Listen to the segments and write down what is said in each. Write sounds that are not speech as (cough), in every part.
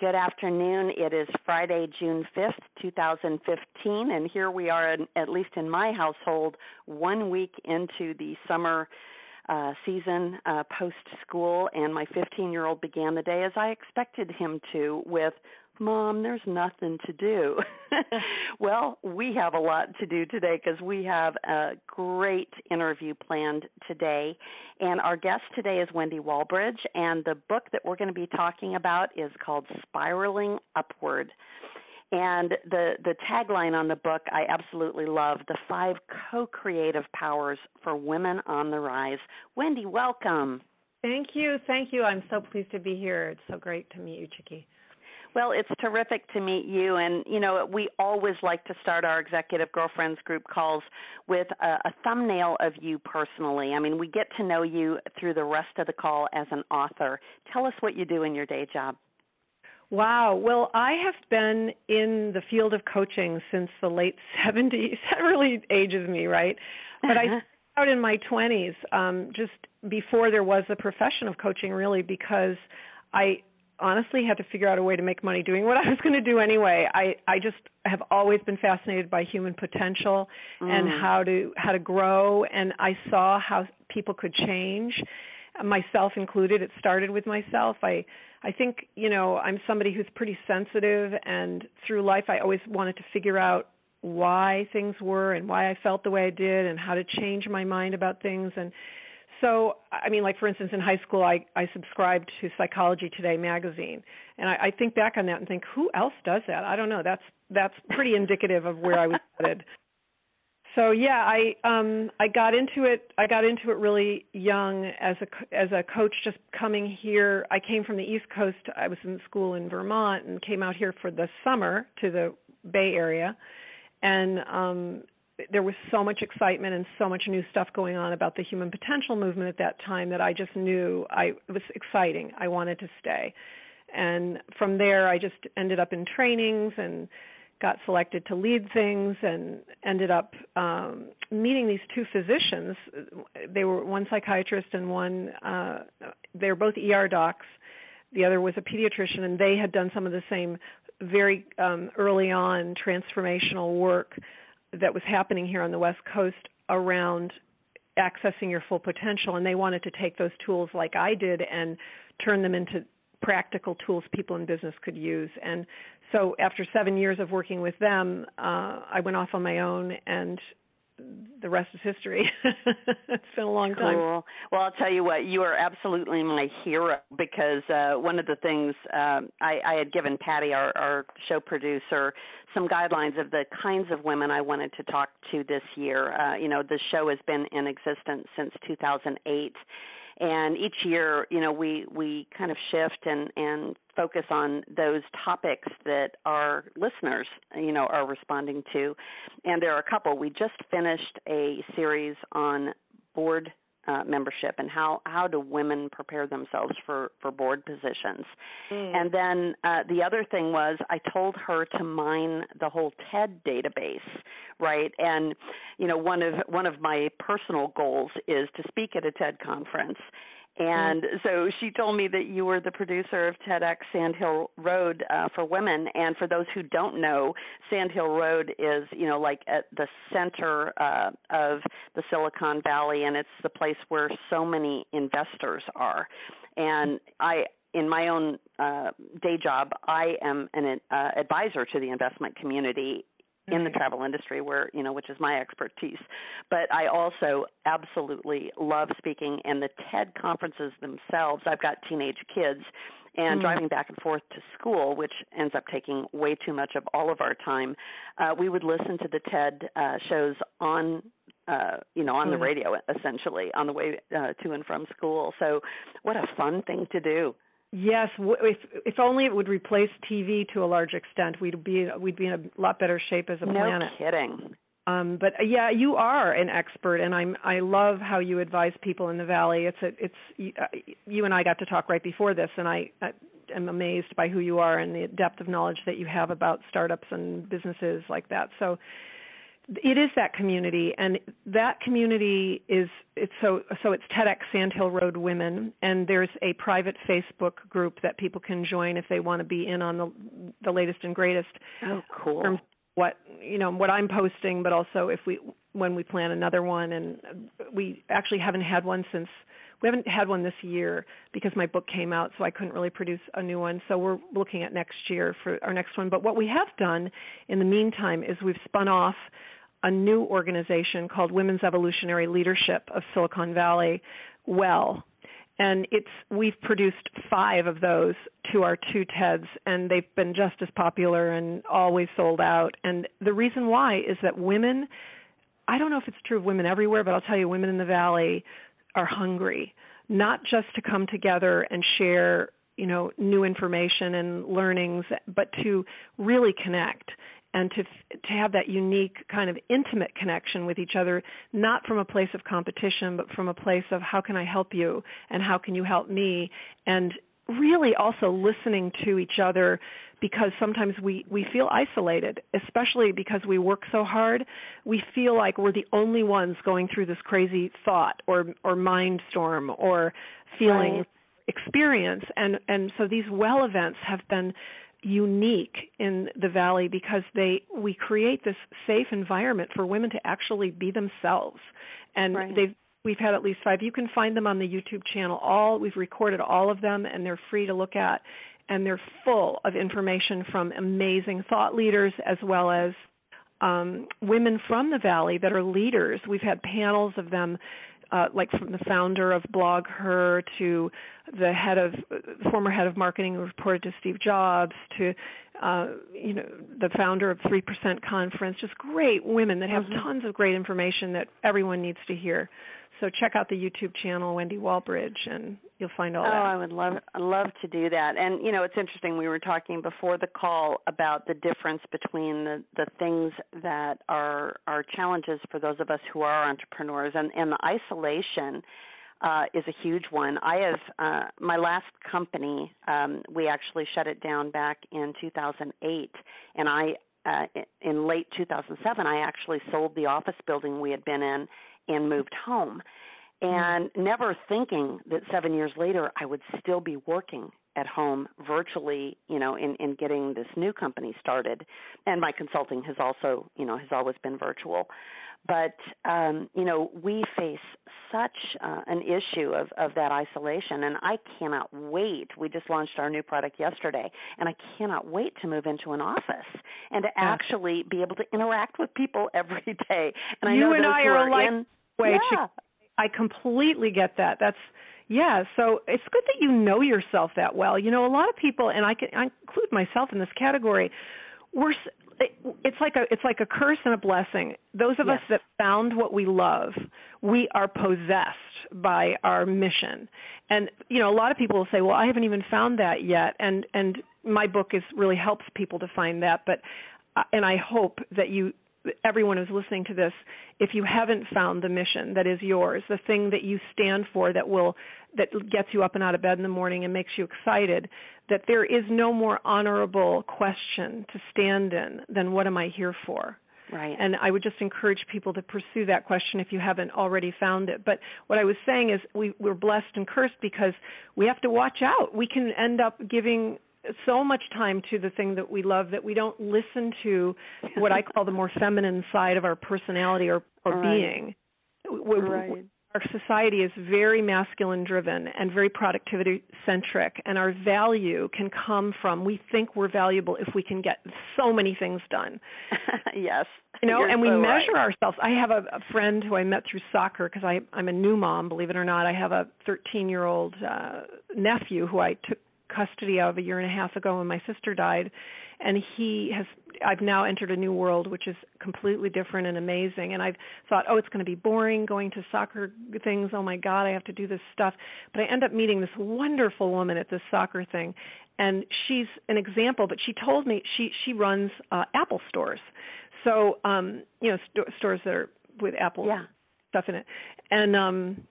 Good afternoon. It is Friday, June 5th, 2015, and here we are, in, at least in my household, one week into the summer uh, season uh, post school, and my 15 year old began the day as I expected him to with Mom, there's nothing to do. (laughs) well, we have a lot to do today because we have a great interview planned today. And our guest today is Wendy Wallbridge, and the book that we're going to be talking about is called Spiraling Upward. And the, the tagline on the book I absolutely love the five co creative powers for women on the rise. Wendy, welcome. Thank you. Thank you. I'm so pleased to be here. It's so great to meet you, Chicke. Well, it's terrific to meet you. And, you know, we always like to start our Executive Girlfriends group calls with a, a, thumbnail of you personally. I mean, we get to know you through the rest of the call as an author. Tell us what you do in your day job. Wow. Well, I have been in the field of coaching since the late (laughs) 70s. That really ages me, right? But I (laughs) out in my 20s, um, just before there was a profession of coaching, really, because I honestly had to figure out a way to make money doing what (laughs) I was going to do anyway. I I just have always been fascinated by human potential mm. and how to how to grow and I saw how people could change myself included it started with myself i i think you know i'm somebody who's pretty sensitive and through life i always wanted to figure out why things were and why i felt the way i did and how to change my mind about things and so i mean like for instance in high school i i subscribed to psychology today magazine and i i think back on that and think who else does that? I don't know. That's that's pretty indicative of where i was (laughs) headed. So yeah i um i got into it i got into it really young as a as a coach just coming here. I came from the east coast. I was in school in vermont and came out here for the summer to the bay area. And um there was so much excitement and so much new stuff going on about the human potential movement at that time that I just knew I it was exciting. I wanted to stay. And from there I just ended up in trainings and got selected to lead things and ended up um meeting these two physicians. They were one psychiatrist and one uh they were both ER docs. The other was a pediatrician and they had done some of the same very um early on transformational work that was happening here on the West Coast around accessing your full potential and they wanted to take those tools like I did and turn them into practical tools people in business could use. And so after 7 years of working with them uh I went off on my own and the rest is history. (laughs) it's been a long time. Cool. Well, I'll tell you what, you are absolutely my hero because uh, one of the things um, I, I had given Patty, our, our show producer, some guidelines of the kinds of women I wanted to talk to this year. Uh, you know, the show has been in existence since 2008 and each year you know we we kind of shift and and focus on those topics that our listeners you know are responding to. And there are a couple. We just finished a series on board uh, membership and how how do women prepare themselves for for board positions. Mm. and then uh, the other thing was i told her to mine the whole ted database right? And you know one of one of my personal goals is to speak at a ted conference and mm-hmm. so she told me that you were the producer of TEDx Sandhill Road uh, for women. And for those who don't know, Sandhill Road is, you know, like at the center uh, of the Silicon Valley, and it's the place where so many investors are. And I, in my own uh, day job, I am an uh, advisor to the investment community in the travel industry where you know which is my expertise. But i also absolutely love speaking and the ted conferences themselves. I've got teenage kids and mm. driving back and forth to school which ends up taking way too much of all of our time. Uh we would listen to the ted uh shows on uh you know on mm. the radio essentially on the way uh, to and from school. So what a fun thing to do Yes, if if only it would replace TV to a large extent, we'd be we'd be in a lot better shape as a no planet. No kidding. Um, but uh, yeah, you are an expert, and I'm I love how you advise people in the valley. It's a, it's uh, you and I got to talk right before this, and I, I am amazed by who you are and the depth of knowledge that you have about startups and businesses like that. So it is that community and that community is it's so so it's TEDx Sandhill Road Women and there's a private Facebook group that people can join if they want to be in on the the latest and greatest. Oh, cool. What you know what I'm posting, but also if we when we plan another one and we actually haven't had one since we haven't had one this year because my book came out, so I couldn't really produce a new one. So we're looking at next year for our next one. But what we have done in the meantime is we've spun off a new organization called Women's Evolutionary Leadership of Silicon Valley, WELL. And it's we've produced five of those to our two TEDs, and they've been just as popular and always sold out. And the reason why is that women, I don't know if it's true of women everywhere, but I'll tell you, women in the Valley are hungry, not just to come together and share, you know, new information and learnings, but to really connect and to to have that unique kind of intimate connection with each other not from a place of competition but from a place of how can I help you and how can you help me and really also listening to each other because sometimes we we feel isolated especially because we work so hard we feel like we're the only ones going through this crazy thought or or mind storm or feeling right. experience and and so these well events have been unique in the valley because they we create this safe environment for women to actually be themselves. And right. they've we've had at least five. You can find them on the youtube channel. All we've recorded all of them and they're free to look at. And they're full of information from amazing thought leaders as well as um, women from the valley that are leaders. We've had panels of them uh, like from the founder of BlogHer to the head of former head of marketing who reported to Steve Jobs to uh, you know the founder of 3% conference just great women that have mm-hmm. tons of great information that everyone needs to hear so check out the YouTube channel Wendy Wallbridge and you'll find all oh, that. Oh, I would love love to do that. And you know, it's interesting. We were talking before the call about the difference between the the things that are are challenges for those of us who are entrepreneurs, and and the isolation. Uh, is a huge one. I have uh, my last company. Um, we actually shut it down back in 2008, and I uh, in late 2007 I actually sold the office building we had been in and moved home and mm-hmm. never thinking that seven years later I would still be working at home virtually, you know, in, in getting this new company started. And my consulting has also, you know, has always been virtual. But um, you know, we face such uh, an issue of, of that isolation, and I cannot wait. We just launched our new product yesterday, and I cannot wait to move into an office and to yeah. actually be able to interact with people (laughs) every day. And I you know and I are, are like in, way yeah. I completely get that. That's yeah, so it's good that you know yourself that well. You know, a lot of people and I can I include myself in this category. We're it's like a it's like a curse and a blessing. Those of yes. us that found what we love, we are possessed by our mission. And you know, a lot of people will say, "Well, I haven't even found that yet." And and my book is really helps people to find that, but uh, and I hope that you everyone who's listening to this, if you haven't found the mission that is yours, the thing that you stand for that will that gets you up and out of bed in the morning and makes you excited, that there is no more honorable question to stand in than what am I here for? Right. And I would just encourage people to pursue that question if you haven't already found it. But what I was saying is we, we're blessed and cursed because we have to watch out. We can end up giving so much time to the thing that we love that we don't listen to what I call the more feminine side of our personality or, or right. being. We're, right. Our society is very masculine driven and very productivity centric, and our value can come from we think we're valuable if we can get so many things done. (laughs) yes. You know, You're and we so measure right. ourselves. I have a, a friend who I met through soccer because I'm a new mom, believe it or not. I have a 13 year old uh, nephew who I took custody of a year and a half ago when my sister died and he has I've now entered a new world which is completely different and amazing. And I've thought oh it's going to be boring going to soccer things. Oh my god I have to do this stuff. But I end up meeting this wonderful woman at this soccer thing and she's an example but she told me she she runs uh Apple stores. So um you know st- stores that are with Apple yeah. stuff in it. And um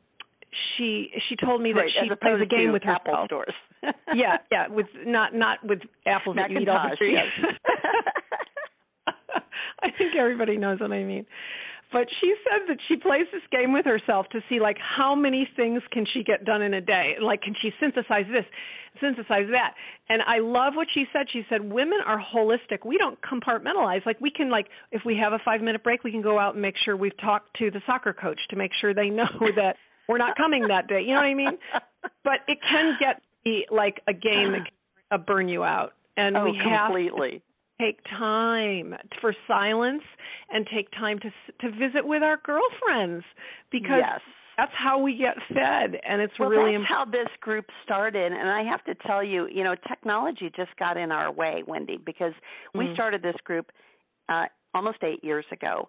she she told me that right, she plays a game with Apple herself. stores. (laughs) yeah, yeah, with not not with apples that you eat all the trees. yes. (laughs) (laughs) I think everybody knows what I mean. But she said that she plays this game with herself to see like how many things can she get done in a day? Like can she synthesize this, synthesize that? And I love what she said. She said women are holistic. We don't compartmentalize. Like we can like if we have a 5-minute break, we can go out and make sure we've talked to the soccer coach to make sure they know that we're not coming that day. You know what I mean? (laughs) But it can get be like a game (sighs) that can burn you out. And oh, we have completely take time for silence and take time to to visit with our girlfriends because yes. that's how we get fed and it's well, really that's how this group started and I have to tell you, you know, technology just got in our way, Wendy, because we mm. started this group uh almost 8 years ago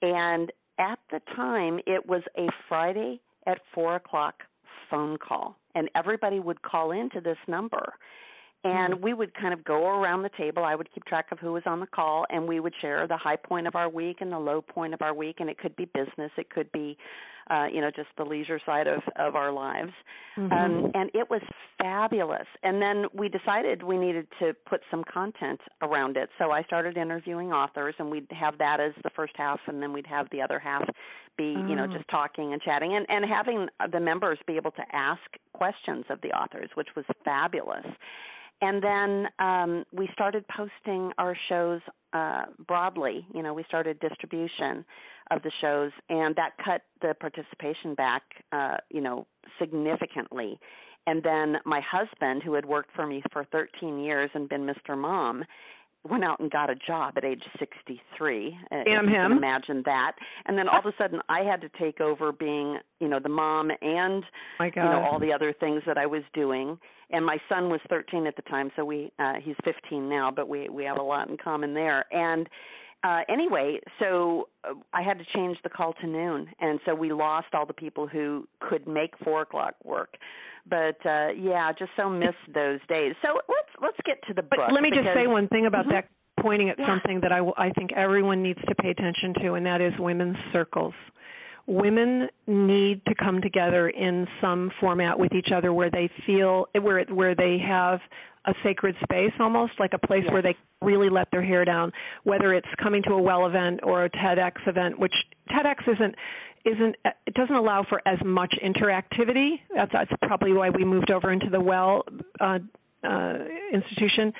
and at the time it was a Friday at four o'clock phone call. And everybody would call into this number and mm-hmm. we would kind of go around the table i would keep track of who was on the call and we would share the high point of our week and the low point of our week and it could be business it could be uh you know just the leisure side of of our lives mm-hmm. um and it was fabulous and then we decided we needed to put some content around it so i started interviewing authors and we'd have that as the first half and then we'd have the other half be oh. you know just talking and chatting and and having the members be able to ask questions of the authors which was fabulous and then um, we started posting our shows uh, broadly. You know, we started distribution of the shows, and that cut the participation back, uh, you know, significantly. And then my husband, who had worked for me for 13 years and been Mr. Mom, went out and got a job at age 63. Damn if you him. Imagine that. And then all of a sudden I had to take over being, you know, the mom and My God. you know all the other things that I was doing. And my son was 13 at the time, so we uh he's 15 now, but we we have a lot in common there. And uh anyway, so uh, I had to change the call to noon, and so we lost all the people who could make four o'clock work. But uh yeah, just so missed those days. So let's let's get to the book. But let me just say one thing about Mhm. that pointing at Yeah. something that I, w- I think everyone needs to pay attention to, and that is women's circles. Women need to come together in some format with each other where they feel where where they have a sacred space almost like a place Yes. where they really let their hair down. Whether it's coming to a well event or a TEDx event which TEDx isn't isn't it doesn't allow for as much interactivity. That's that's probably why we moved over into the well uh, uh, institution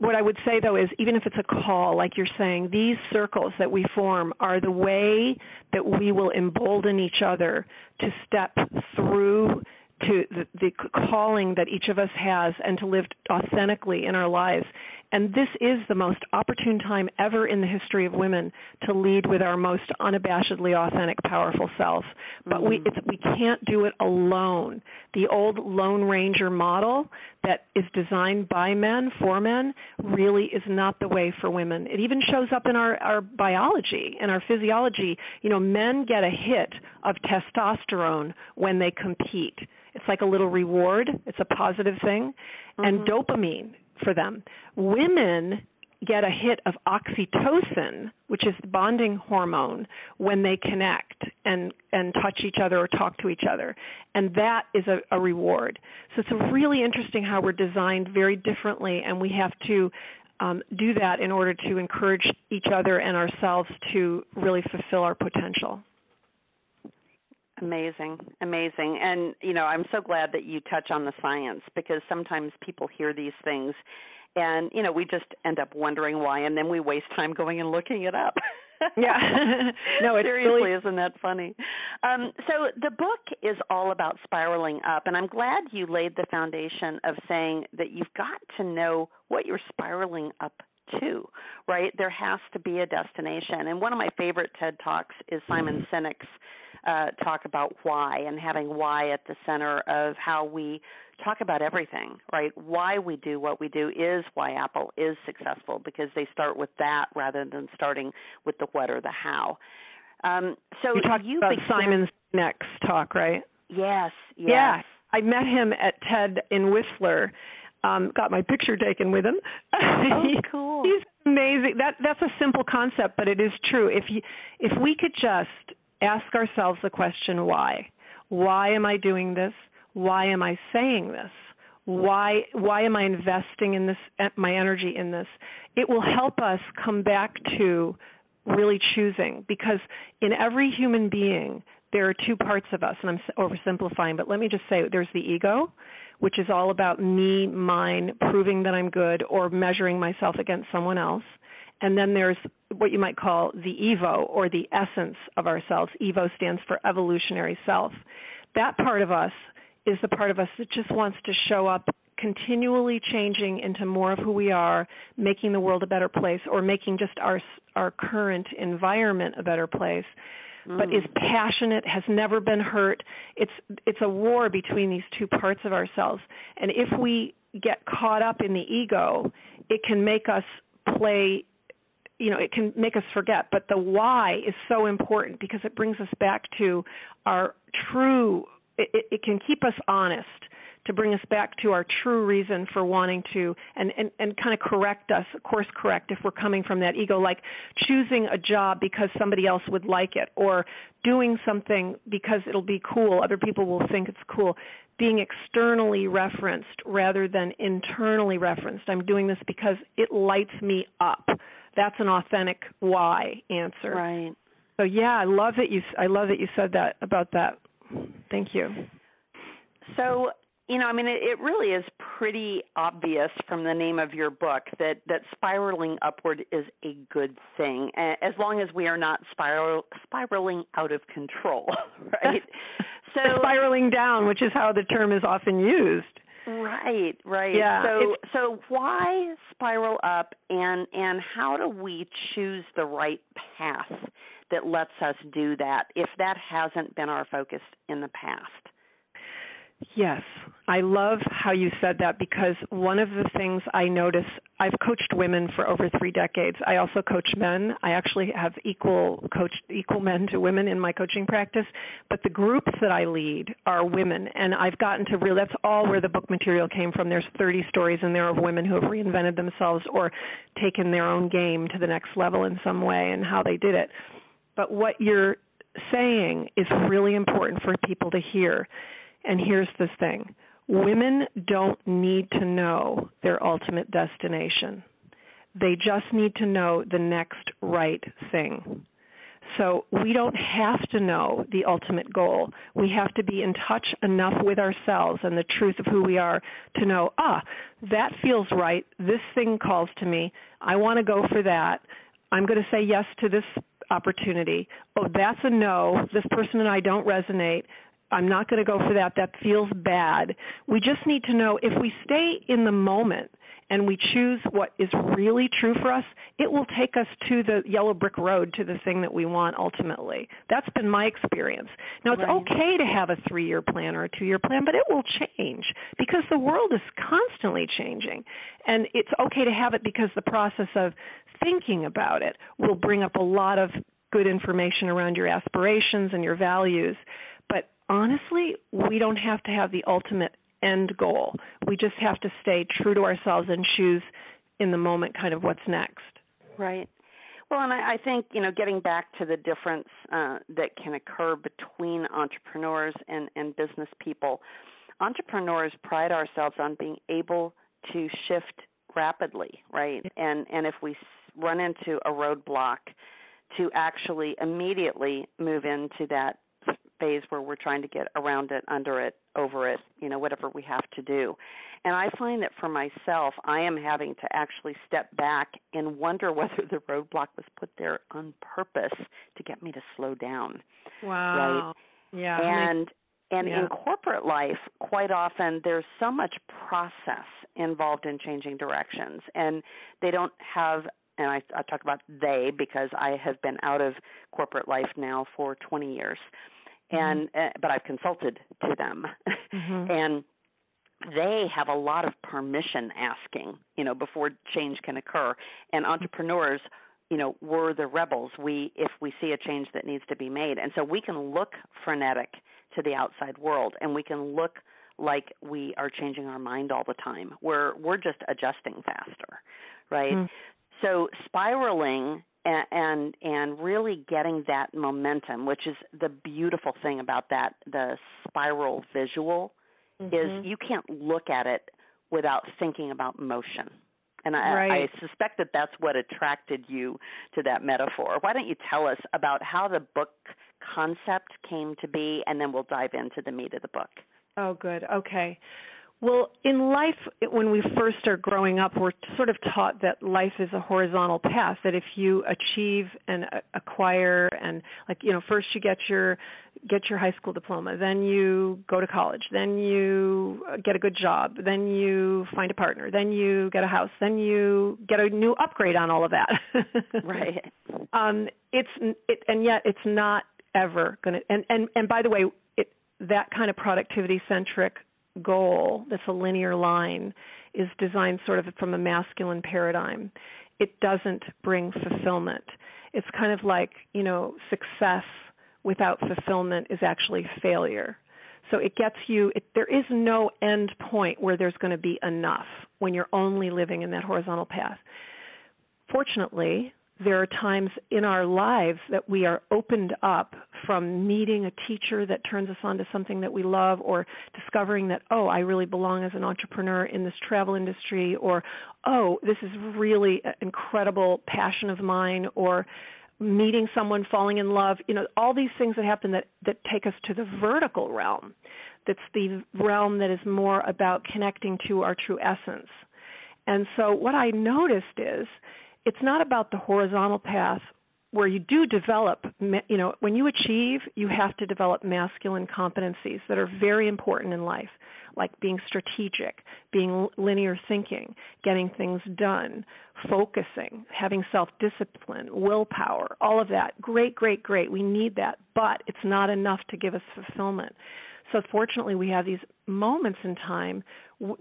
what I would say though is even if it's a call, like you're saying, these circles that we form are the way that we will embolden each other to step through to the, the calling that each of us has and to live authentically in our lives. And this is the most opportune time ever in the history of women to lead with our most unabashedly authentic, powerful self. But we mm-hmm. it's, we can't do it alone. The old Lone Ranger model that is designed by men for men really is not the way for women. It even shows up in our, our biology and our physiology. You know, men get a hit of testosterone when they compete. It's like a little reward. It's a positive thing. And mm-hmm. dopamine for them. Women get a hit of oxytocin, which is the bonding hormone, when they connect and and touch each other or talk to each other, and that is a, a reward. So it's really interesting how we're designed very differently, and we have to um, do that in order to encourage each other and ourselves to really fulfill our potential. Amazing, amazing. And, you know, I'm so glad that you touch on the science because sometimes people hear these things and, you know, we just end up wondering why and then we waste time going and looking it up. Yeah. (laughs) no, it's Seriously, really isn't that funny? Um, so the book is all about spiraling up, and I'm glad you laid the foundation of saying that you've got to know what you're spiraling up to, right? There has to be a destination. And one of my favorite TED Talks is Simon Sinek's uh, talk about why and having why at the center of how we talk about everything, right? Why we do what we do is why Apple is successful because they start with that rather than starting with the what or the how. Um, so you talked you about began- Simon Sinek's talk, right? Yes, yes. Yeah, I met him at TED in Whistler. Um, got my picture taken with him. Oh, (laughs) He- cool. He's amazing. That that's a simple concept, but it is true. If you if we could just ask ourselves the question why? Why am I doing this? Why am I saying this? Why why am I investing in this my energy in this? It will help us come back to really choosing because in every human being there are two parts of us and I'm oversimplifying but let me just say there's the ego which is all about me mine proving that I'm good or measuring myself against someone else. And then there's what you might call the evo or the essence of ourselves. Evo stands for evolutionary self. That part of us is the part of us that just wants to show up continually changing into more of who we are, making the world a better place, or making just our our current environment a better place. Mm. But is passionate, has never been hurt. It's it's a war between these two parts of ourselves. And if we get caught up in the ego, it can make us play you know it can make us forget but the why is so important because it brings us back to our true it, it can keep us honest to bring us back to our true reason for wanting to and, and, and kind of correct us, course correct if we're coming from that ego, like choosing a job because somebody else would like it or doing something because it'll be cool, other people will think it's cool. Being externally referenced rather than internally referenced. I'm doing this because it lights me up. That's an authentic why answer. Right. So yeah, I love that you I love that you said that about that. Thank you. So you know, I mean, it, it really is pretty obvious from the name of your book that that spiraling upward is a good thing, as long as we are not spiral spiraling out of control, (laughs) right? (laughs) so spiraling down, which is how the term is often used. Right, right. Yeah. So so why spiral up and and how do we choose the right path that lets us do that if that hasn't been our focus in the past? Yes, I love how you said that because one of the things I notice I've coached women for over 3 decades. I also coach men. I actually have equal coach equal men to women in my coaching practice, but the groups that I lead are women and I've gotten to real that's all where the book material came from. There's 30 stories in there of women who have reinvented themselves or taken their own game to the next level in some way and how they did it. But what you're saying is really important for people to hear and here's the thing women don't need to know their ultimate destination, they just need to know the next right thing. So we don't have to know the ultimate goal. We have to be in touch enough with ourselves and the truth of who we are to know, ah, that feels right. This thing calls to me. I want to go for that. I'm going to say yes to this opportunity. Oh, that's a no. This person and I don't resonate. I'm not going to go for that. That feels bad. We just need to know if we stay in the moment and we choose what is really true for us, it will take us to the yellow brick road to the thing that we want ultimately. That's been my experience. Now, it's right. okay to have a three year plan or a two year plan, but it will change because the world is constantly changing. And it's okay to have it because the process of thinking about it will bring up a lot of good information around your aspirations and your values honestly, we don't have to have the ultimate end goal. We just have to stay true to ourselves and choose in the moment kind of what's next. Right. Well, and I, I think you know, getting back to the difference uh, that can occur between entrepreneurs and, and business people, entrepreneurs pride ourselves on being able to shift rapidly, right? And and if we run into a roadblock, to actually immediately move into that phase where we're trying to get around it, under it, over it, you know, whatever we have to do. And I find that for myself, I am having to actually step back and wonder (laughs) whether the roadblock was put there on purpose to get me to slow down. Wow. Right? Yeah. And and yeah. in corporate life, quite often there's so much process involved in changing directions, and they don't have and I, I talk about they because I have been out of corporate life now for 20 years. Mm-hmm. and mm-hmm. uh, but I've consulted to them, mm-hmm. (laughs) and they have a lot of permission asking, you know, before change can occur. And entrepreneurs, you know, we're the rebels. We if we see a change that needs to be made, and so we can look frenetic to the outside world, and we can look like we are changing our mind all the time. We're we're just adjusting faster, right? Mm-hmm. So spiraling and, and and really getting that momentum, which is the beautiful thing about that the spiral visual mm-hmm. is you can't look at it without thinking about motion. And I, right. I suspect that that's what attracted you to that metaphor. Why don't you tell us about how the book concept came to be, and then we'll dive into the meat of the book. Oh, good. Okay. Well, in life, when we first are growing up, we're sort of taught that life is a horizontal path. That if you achieve and acquire, and like you know, first you get your get your high school diploma, then you go to college, then you get a good job, then you find a partner, then you get a house, then you get a new upgrade on all of that. (laughs) right. Um, it's it, and yet it's not ever going to. And and and by the way, it that kind of productivity centric goal that's a linear line is designed sort of from a masculine paradigm. It doesn't bring fulfillment. It's kind of like, you know, success without fulfillment is actually failure. So it gets you, it, there is no end point where there's going to be enough when you're only living in that horizontal path. Fortunately, there are times in our lives that we are opened up from meeting a teacher that turns us on to something that we love or discovering that oh i really belong as an entrepreneur in this travel industry or oh this is really an incredible passion of mine or meeting someone falling in love you know all these things that happen that that take us to the vertical realm. That's the realm that is more about connecting to our true essence. And so what i noticed is it's not about the horizontal path where you do develop you know when you achieve you have to develop masculine competencies that are very important in life like being strategic being linear thinking getting things done focusing having self discipline willpower all of that. Great great great. We need that but it's not enough to give us fulfillment so fortunately we have these moments in time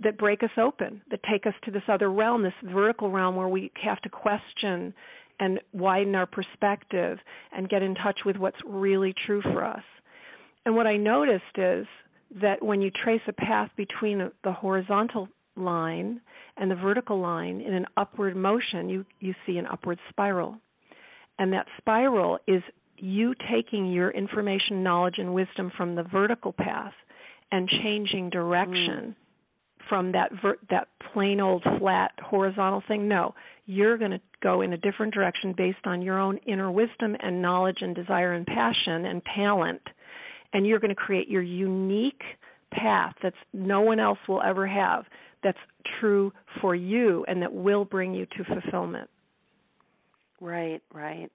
that break us open, that take us to this other realm, this vertical realm where we have to question and widen our perspective and get in touch with what's really true for us. And what I noticed is that when you trace a path between the horizontal line and the vertical line in an upward motion, you, you see an upward spiral. And that spiral is you taking your information, knowledge, and wisdom from the vertical path and changing direction. Mm from that ver- that plain old flat horizontal thing. No, you're going to go in a different direction based on your own inner wisdom and knowledge and desire and passion and talent, and you're going to create your unique path that's no one else will ever have. That's true for you and that will bring you to fulfillment. Right, right.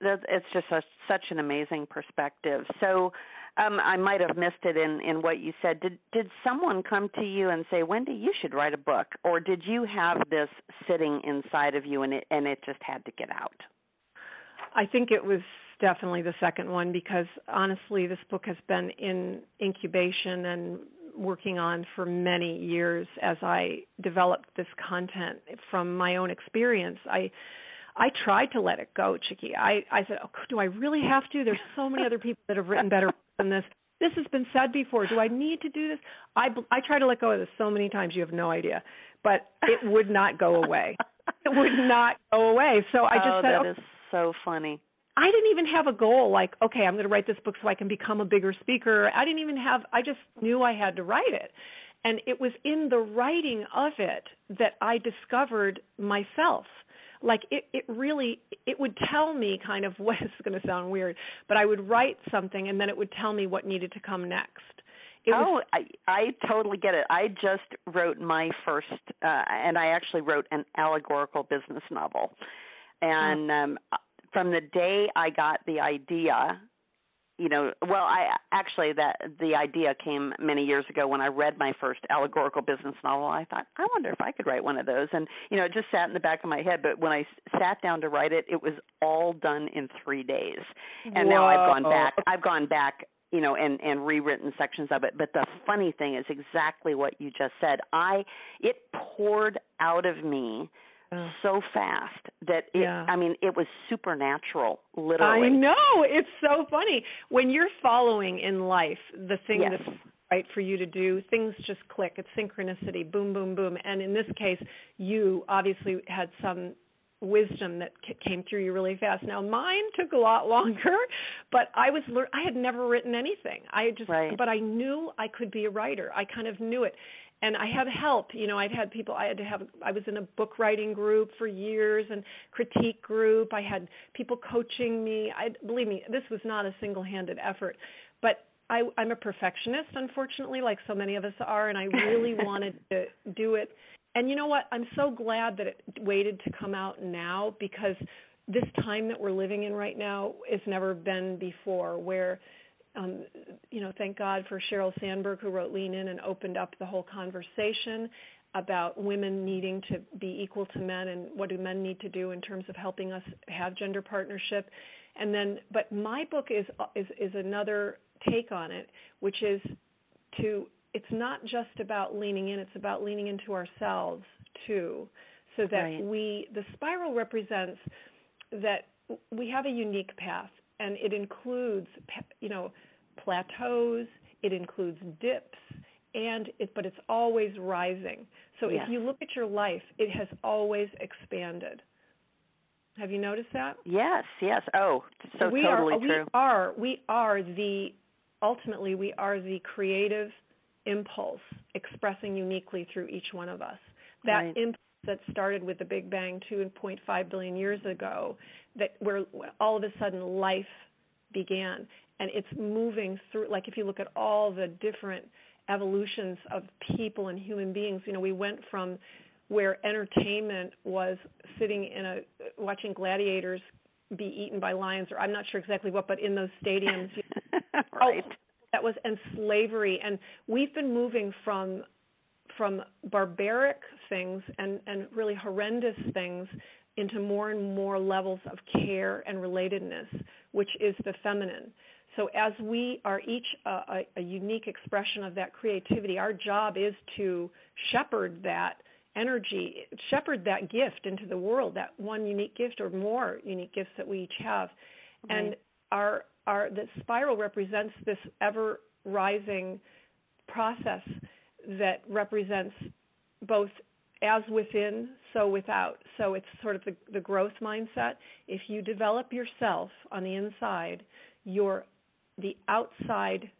It's just a, such an amazing perspective. So, um, I might have missed it in, in what you said. Did did someone come to you and say, Wendy, you should write a book, or did you have this sitting inside of you and it and it just had to get out? I think it was definitely the second one because honestly, this book has been in incubation and working on for many years as I developed this content from my own experience. I I tried to let it go, Chicke. I I said, oh, do I really have to? There's so many other people that have written better (laughs) than this. This has been said before. Do I need to do this? I I try to let go of this so many times. You have no idea, but it would not go away. (laughs) it would not go away. So I just oh, said, that oh, is so funny. I didn't even have a goal like, okay, I'm going to write this book so I can become a bigger speaker. I didn't even have. I just knew I had to write it. And it was in the writing of it that I discovered myself like it it really it would tell me kind of (laughs) what is going to sound weird but i would write something and then it would tell me what needed to come next. It oh was, i i totally get it. I just wrote my first uh and i actually wrote an allegorical business novel. And um from the day i got the idea you know well i actually that the idea came many years ago when i read my first allegorical business novel. I thought i wonder if i could write one of those. And you know it just sat in the back of my head. But when i sat down to write it it was all done in 3 days. And Whoa. now i've gone back i've gone back you know and and rewritten sections of it. But the funny thing is exactly what you just said. I it poured out of me so fast that it yeah. I mean it was supernatural literally. I know. It's so funny. When you're following in life the thing yes. that's right for you to do, things just click. It's synchronicity. Boom boom boom. And in this case, you obviously had some wisdom that came through you really fast. Now mine took a lot (laughs) longer, but I was I had never written anything. I just right. but I knew I could be a writer. I kind of knew it. And I had help. You know, I'd had people. I had to have. I was in a book writing group for years and critique group. I had people coaching me. I believe me, this was not a single-handed effort, but I, I'm a perfectionist, unfortunately, like so many of us are, and I really (laughs) wanted to do it. And you know what? I'm so glad that it waited to come out now because this time that we're living in right now has never been before, where um, you know, thank God for Sheryl Sandberg who wrote Lean In and opened up the whole conversation about women needing to be equal to men and what do men need to do in terms of helping us have gender partnership. And then, but my book is is is another take on it, which is to it's not just about leaning in; it's about leaning into ourselves too, so that right. we the spiral represents that we have a unique path and it includes you know plateaus it includes dips and it but it's always rising. So yes. if you look at your life it has always expanded. Have you noticed that? Yes yes. Oh so we totally are, true. we are we are the ultimately we are the creative impulse expressing uniquely through each one of us. That right. impulse that started with the big bang 2.5 billion years ago that where all of a sudden life began and it's moving through like if you look at all the different evolutions of people and human beings you know we went from where entertainment was sitting in a watching gladiators be eaten by lions or I'm not sure exactly what but in those stadiums (laughs) right oh, that was and slavery and we've been moving from from barbaric things and and really horrendous things into more and more levels of care and relatedness, which is the feminine. So, as we are each a, a, a unique expression of that creativity, our job is to shepherd that energy, shepherd that gift into the world, that one unique gift or more unique gifts that we each have. Right. And our, our, the spiral represents this ever rising process that represents both as within, so without. So it's sort of the, the growth mindset. If you develop yourself on the inside, your the outside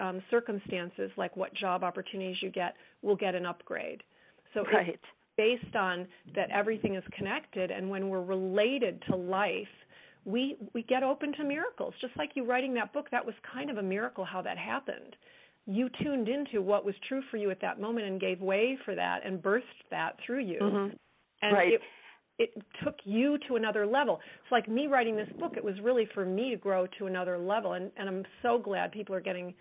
um, circumstances, like what job opportunities you get, will get an upgrade. So right. it's based on that everything is connected, and when we're related to life, we we get open to miracles. Just like you writing that book, that was kind of a miracle how that happened you tuned into what was true for you at that moment and gave way for that and birthed that through you. Mm-hmm. And right. it it took you to another level. It's like me writing this book, it was really for me to grow to another level and, and I'm so glad people are getting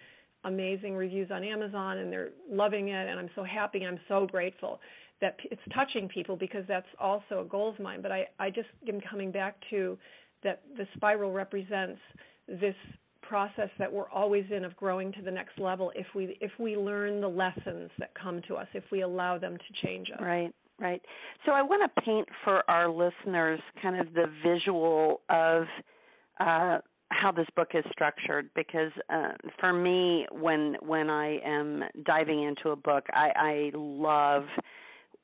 amazing reviews on Amazon and they're loving it and I'm so happy I'm so grateful that it's touching people because that's also a goal of mine. But I, I just am coming back to that the spiral represents this process that we're always in of growing to the next level if we if we learn the lessons that come to us if we allow them to change us right right so i want to paint for our listeners kind of the visual of uh, how this book is structured because uh, for me when when i am diving into a book i i love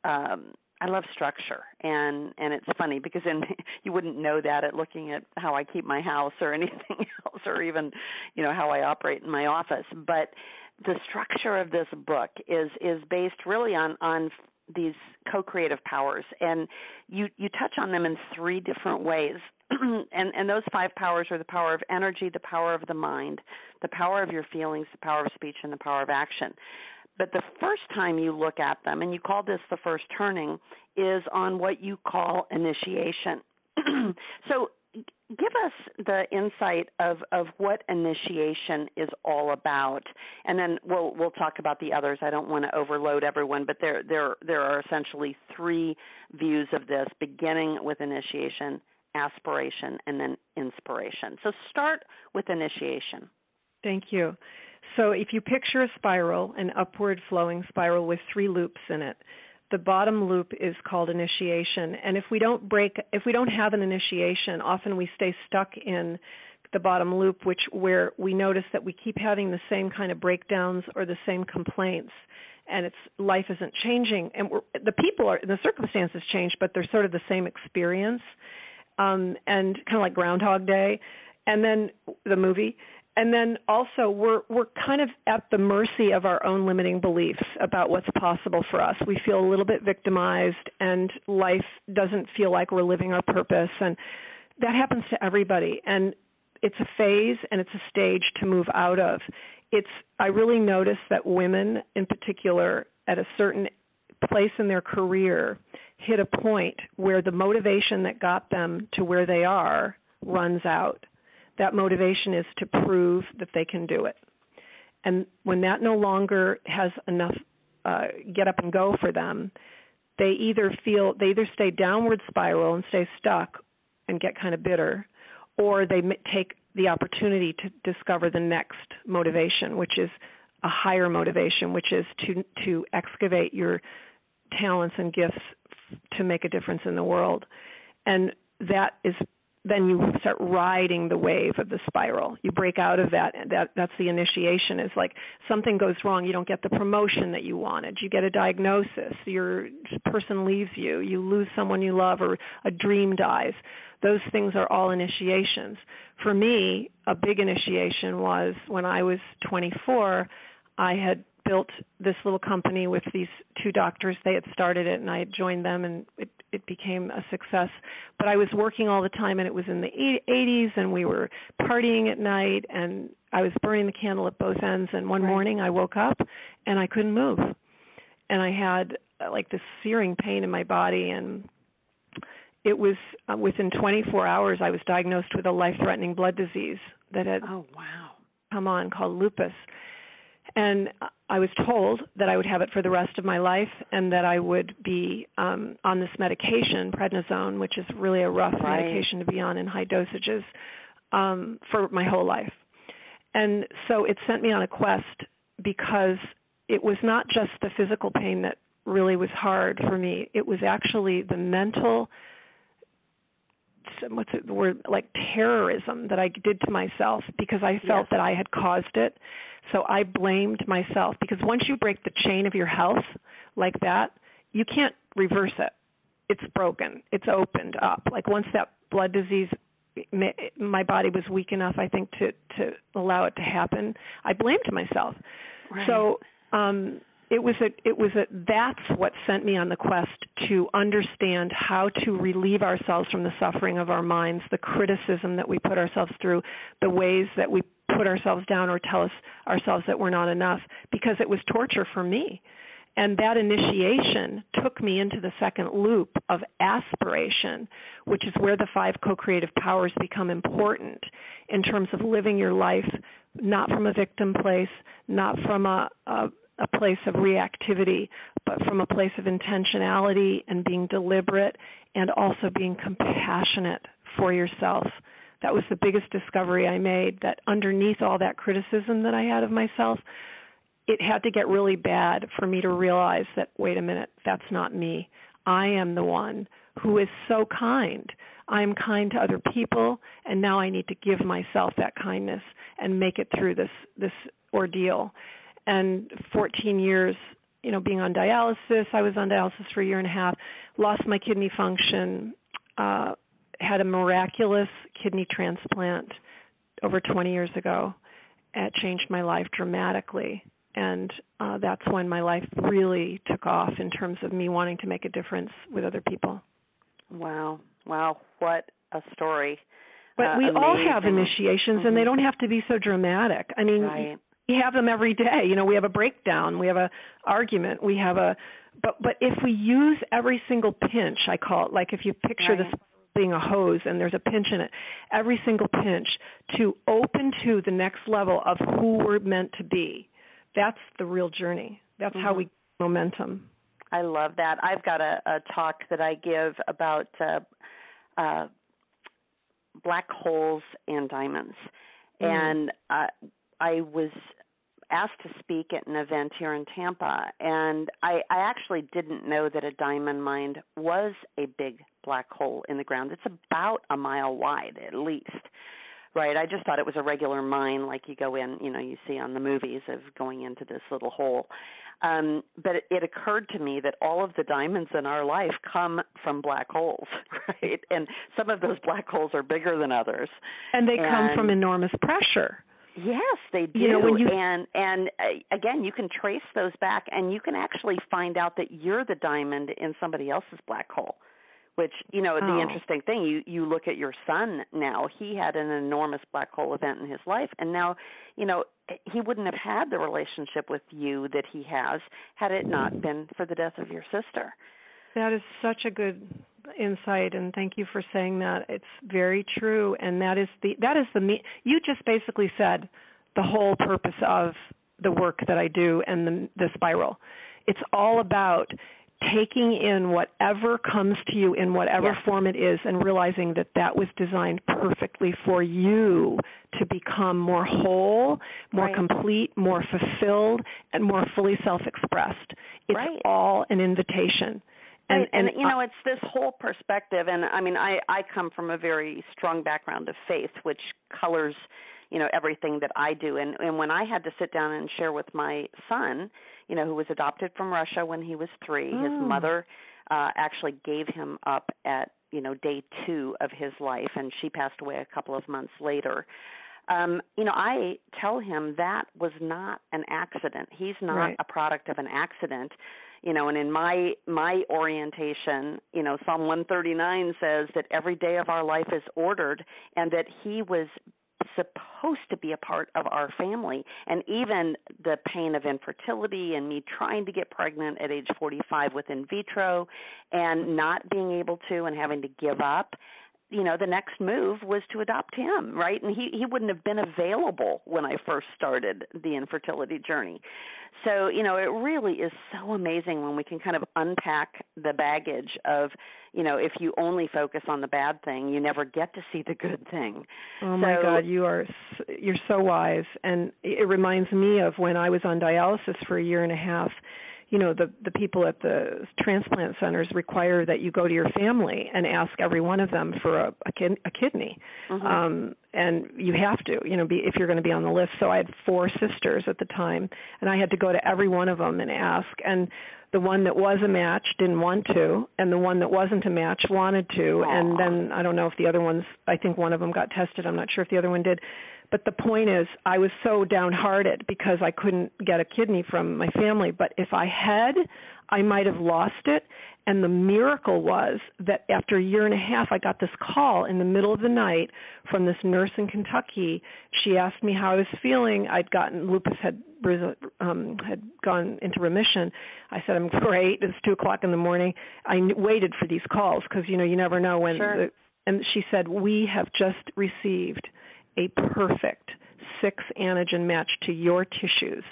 um, I love structure, and and it's funny because then (laughs) you wouldn't know that at looking at how I keep my house or (laughs) anything else, or even you know how I operate in my office. But the structure of this book is is based really on on these co-creative powers, and you you touch on them in three different ways. (clears throat) and and those five powers are the power of energy, the power of the mind, the power of your feelings, the power of speech, and the power of action. But the first time you look at them, and you call this the first turning, is on what you call initiation. (clears throat) so give us the insight of, of what initiation is all about, and then we'll we'll talk about the others. I don't want to overload everyone, but there there there are essentially three views of this, beginning with initiation, aspiration, and then inspiration. So start with initiation. Thank you. So if you picture a spiral, an upward flowing spiral with three loops in it, the bottom loop is called initiation. And if we don't break, if we don't have an initiation, often we stay stuck in the bottom loop, which where we notice that we keep having the same kind of breakdowns or the same complaints, and it's life isn't changing, and the people are the circumstances change, but they're sort of the same experience, um, and kind of like Groundhog Day, and then the movie, and then also we're we're kind of at the mercy of our own limiting beliefs about what's possible for us. We feel a little bit victimized and life doesn't feel like we're living our purpose and that happens to everybody and it's a phase and it's a stage to move out of. It's I really notice that women in particular at a certain place in their career hit a point where the motivation that got them to where they are runs out. That motivation is to prove that they can do it. And when that no longer has enough uh, get up and go for them, they either feel they either stay downward spiral and stay stuck and get kind of bitter, or they take the opportunity to discover the next motivation, which is a higher motivation, which is to to excavate your talents and gifts to make a difference in the world. And that is then you start riding the wave of the spiral. You break out of that and that that's the initiation is like something goes wrong, you don't get the promotion that you wanted. You get a diagnosis, your person leaves you, you lose someone you love or a dream dies. Those things are all initiations. For me, a big initiation was when I was 24, I had built this little company with these two doctors. They had started it, and I had joined them, and it it became a success. But I was working all the time, and it was in the 80s, and we were partying at night, and I was burning the candle at both ends. And one right. morning, I woke up, and I couldn't move, and I had uh, like this searing pain in my body, and it was uh, within 24 hours I was diagnosed with a life-threatening blood disease that had oh wow come on called lupus and I was told that I would have it for the rest of my life and that I would be um, on this medication, prednisone, which is really a rough right. medication to be on in high dosages, um, for my whole life. And so it sent me on a quest because it was not just the physical pain that really was hard for me, it was actually the mental what's it, the word like terrorism that I did to myself because I felt yes. that I had caused it. So I blamed myself because once you break the chain of your health like that, you can't reverse it. It's broken. It's opened up. Like once that blood disease my body was weak enough I think to to allow it to happen. I blamed myself. Right. So um it was a it was a that's what sent me on the quest to understand how to relieve ourselves from the suffering of our minds the criticism that we put ourselves through the ways that we put ourselves down or tell us ourselves that we're not enough because it was torture for me. And that initiation took me into the second loop of aspiration, which is where the five co creative powers become important in terms of living your life not from a victim place, not from a, a, a place of reactivity, but from a place of intentionality and being deliberate and also being compassionate for yourself. That was the biggest discovery I made that underneath all that criticism that I had of myself, it had to get really bad for me to realize that, wait a minute, that's not me. I am the one who is so kind. I am kind to other people, and now I need to give myself that kindness and make it through this this ordeal and 14 years you know being on dialysis. I was on dialysis for a year and a half lost my kidney function uh had a miraculous kidney transplant over 20 years ago. It changed my life dramatically. And uh that's when my life really took off in terms of me wanting to make a difference with other people. Wow. Wow. What a story. But uh, we amazing. all have initiations mm-hmm. and they don't have to be so dramatic. I mean right we have them every day you know we have a breakdown we have a argument we have a but but if we use every single pinch i call it like if you picture right. this being a hose and there's a pinch in it every single pinch to open to the next level of who we're meant to be that's the real journey that's mm-hmm. how we momentum i love that i've got a, a talk that i give about uh uh black holes and diamonds mm. and uh I was asked to speak at an event here in Tampa, and I, I actually didn't know that a diamond mine was a big black hole in the ground. It's about a mile wide, at least. Right, I just thought it was a regular mine, like you go in, you know, you see on the movies of going into this little hole. Um, but it, it occurred to me that all of the diamonds in our life come from black holes, (laughs) right? And some of those black holes are bigger than others. And they and, come from enormous pressure Yes, they do. You know, when you, and and uh, again, you can trace those back, and you can actually find out that you're the diamond in somebody else's black hole. Which you know, oh. the interesting thing, you you look at your son now. He had an enormous black hole event in his life, and now, you know, he wouldn't have had the relationship with you that he has had it not been for the death of your sister. That is such a good insight and thank you for saying that it's very true and that is the that is the me you just basically said the whole purpose of the work that I do and the the spiral it's all about taking in whatever comes to you in whatever yes. form it is and realizing that that was designed perfectly for you to become more whole, more right. complete, more fulfilled, and more fully self expressed. It's right. all an invitation. And, and, and you know it's this whole perspective and i mean i i come from a very strong background of faith which colors you know everything that i do and and when i had to sit down and share with my son you know who was adopted from russia when he was 3 oh. his mother uh actually gave him up at you know day 2 of his life and she passed away a couple of months later um you know i tell him that was not an accident he's not right. a product of an accident you know and in my my orientation you know psalm 139 says that every day of our life is ordered and that he was supposed to be a part of our family. And even the pain of infertility and me trying to get pregnant at age 45 with in vitro and not being able to and having to give up you know the next move was to adopt him right? And he he wouldn't have been available when i first started the infertility journey. So you know it really is so amazing when we can kind of unpack the baggage of you know if you only focus on the bad thing you never get to see the good thing. Oh my so, god you are you're so wise. And it reminds me of when i was on dialysis for a year and a half you know the the people at the transplant centers require that you go to your family and ask every one of them for a a, kid, a kidney. Mm-hmm. um and you have to you know be if you're going to be on the list. So i had four sisters at the time and i had to go to every one of them and ask. And the one that was a match didn't want to and the one that wasn't a match wanted to. Aww. and then i don't know if the other ones i think one of them got tested. I'm not sure if the other one did but the point is, I was so downhearted because I couldn't get a kidney from my family. But if I had, I might have lost it. And the miracle was that after a year and a half, I got this call in the middle of the night from this nurse in Kentucky. She asked me how I was feeling. I'd gotten lupus had um, had gone into remission. I said I'm great. It's two o'clock in the morning. I waited for these calls because you know you never know when. Sure. The, and she said we have just received a perfect six antigen match to your tissues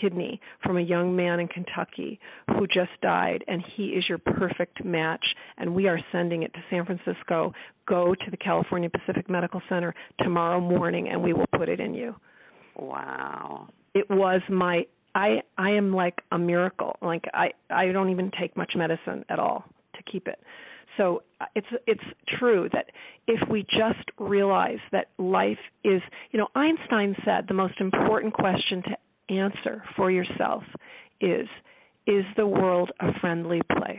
kidney from a young man in Kentucky who just died, and he is your perfect match. And we are sending it to San Francisco. Go to the California Pacific Medical Center tomorrow morning, and we will put it in you. Wow! It was my. I I am like a miracle. Like I I don't even take much medicine at all to keep it. So uh, it's it's true that if we just realize that life is, you know, Einstein said the most important question to answer for yourself is is the world a friendly place?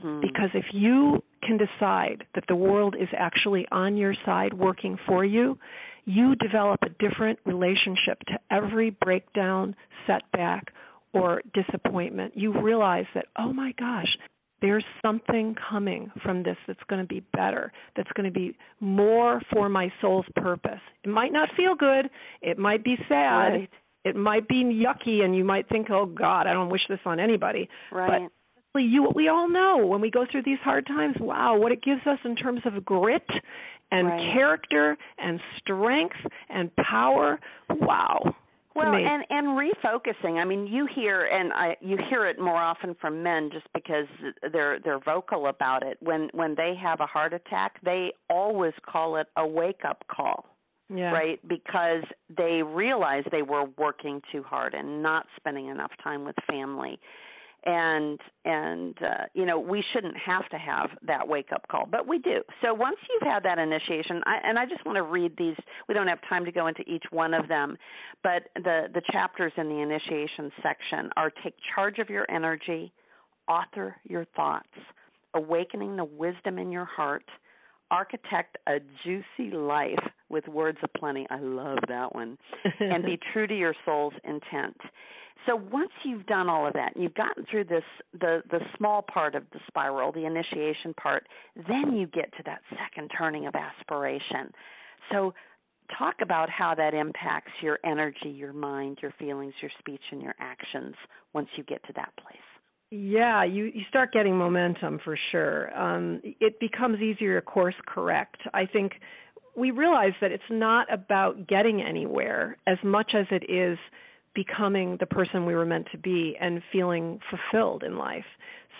Hmm. Because if you can decide that the world is actually on your side working for you, you develop a different relationship to every breakdown, setback, or disappointment. You realize that, oh my gosh, there's something coming from this that's going to be better, that's going to be more for my soul's purpose. It might not feel good, it might be sad, right. it might be yucky, and you might think, oh God, I don't wish this on anybody. Right. But you, we all know when we go through these hard times, wow, what it gives us in terms of grit and right. character and strength and power. Wow. Well, and and refocusing. I mean, you hear and I you hear it more often from men just because they're they're vocal about it. When when they have a heart attack, they always call it a wake up call. Yeah. Right? Because they realize they were working too hard and not spending enough time with family and and uh, you know we shouldn't have to have that wake up call but we do so once you've had that initiation I, and i just want to read these we don't have time to go into each one of them but the the chapters in the initiation section are take charge of your energy author your thoughts awakening the wisdom in your heart architect a juicy life with words of plenty. I love that one. (laughs) and be true to your soul's intent. So once you've done all of that and you've gotten through this the the small part of the spiral, the initiation part, then you get to that second turning of aspiration. So talk about how that impacts your energy, your mind, your feelings, your speech and your actions once you get to that place. Yeah, you you start getting momentum for sure. Um, it becomes easier to course correct. I think we realize that it's not about getting anywhere as much as it is becoming the person we were meant to be and feeling fulfilled in life.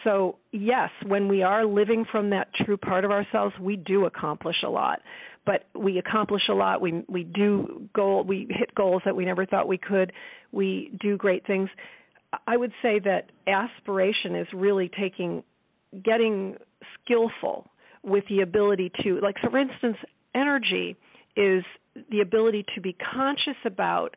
So, yes, when we are living from that true part of ourselves, we do accomplish a lot. But we accomplish a lot. We we do goal we hit goals that we never thought we could. We do great things I would say that aspiration is really taking, getting skillful with the ability to, like, so for instance, energy is the ability to be conscious about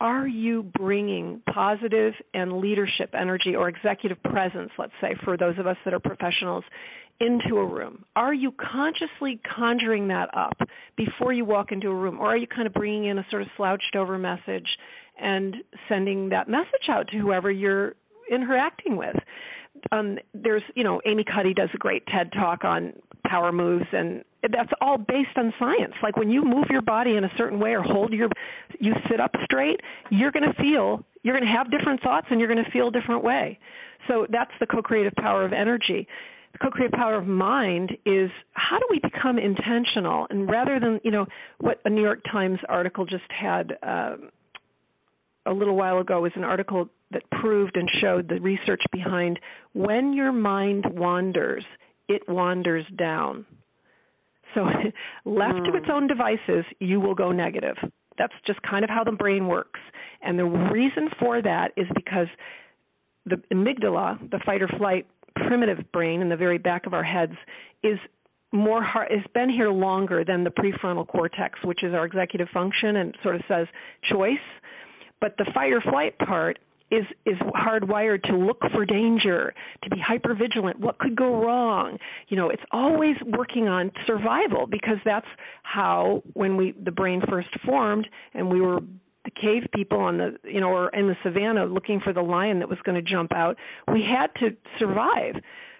are you bringing positive and leadership energy or executive presence, let's say, for those of us that are professionals, into a room? Are you consciously conjuring that up before you walk into a room? Or are you kind of bringing in a sort of slouched over message and sending that message out to whoever you're interacting with. Um, there's, you know, Amy Cuddy does a great TED talk on power moves, and that's all based on science. Like when you move your body in a certain way or hold your, you sit up straight, you're going to feel, you're going to have different thoughts, and you're going to feel a different way. So that's the co-creative power of energy. The co-creative power of mind is how do we become intentional, and rather than, you know, what a New York Times article just had. Um, a little while ago was an article that proved and showed the research behind when your mind wanders, it wanders down. So, (laughs) left mm. to its hmm. own devices, you will go negative. That's just kind of how the brain works. And the reason for that is because the amygdala, the fight or flight primitive brain in the very back of our heads, is more hard, has been here longer than the prefrontal cortex, which is our executive function and sort of says choice but the fight or flight part is is hardwired to look for danger, to be hyper vigilant. What could go wrong? You know, it's always working on survival because that's how when we the brain first formed and we were the cave people on the you know or in the savannah looking for the lion that was going to jump out, we had to survive.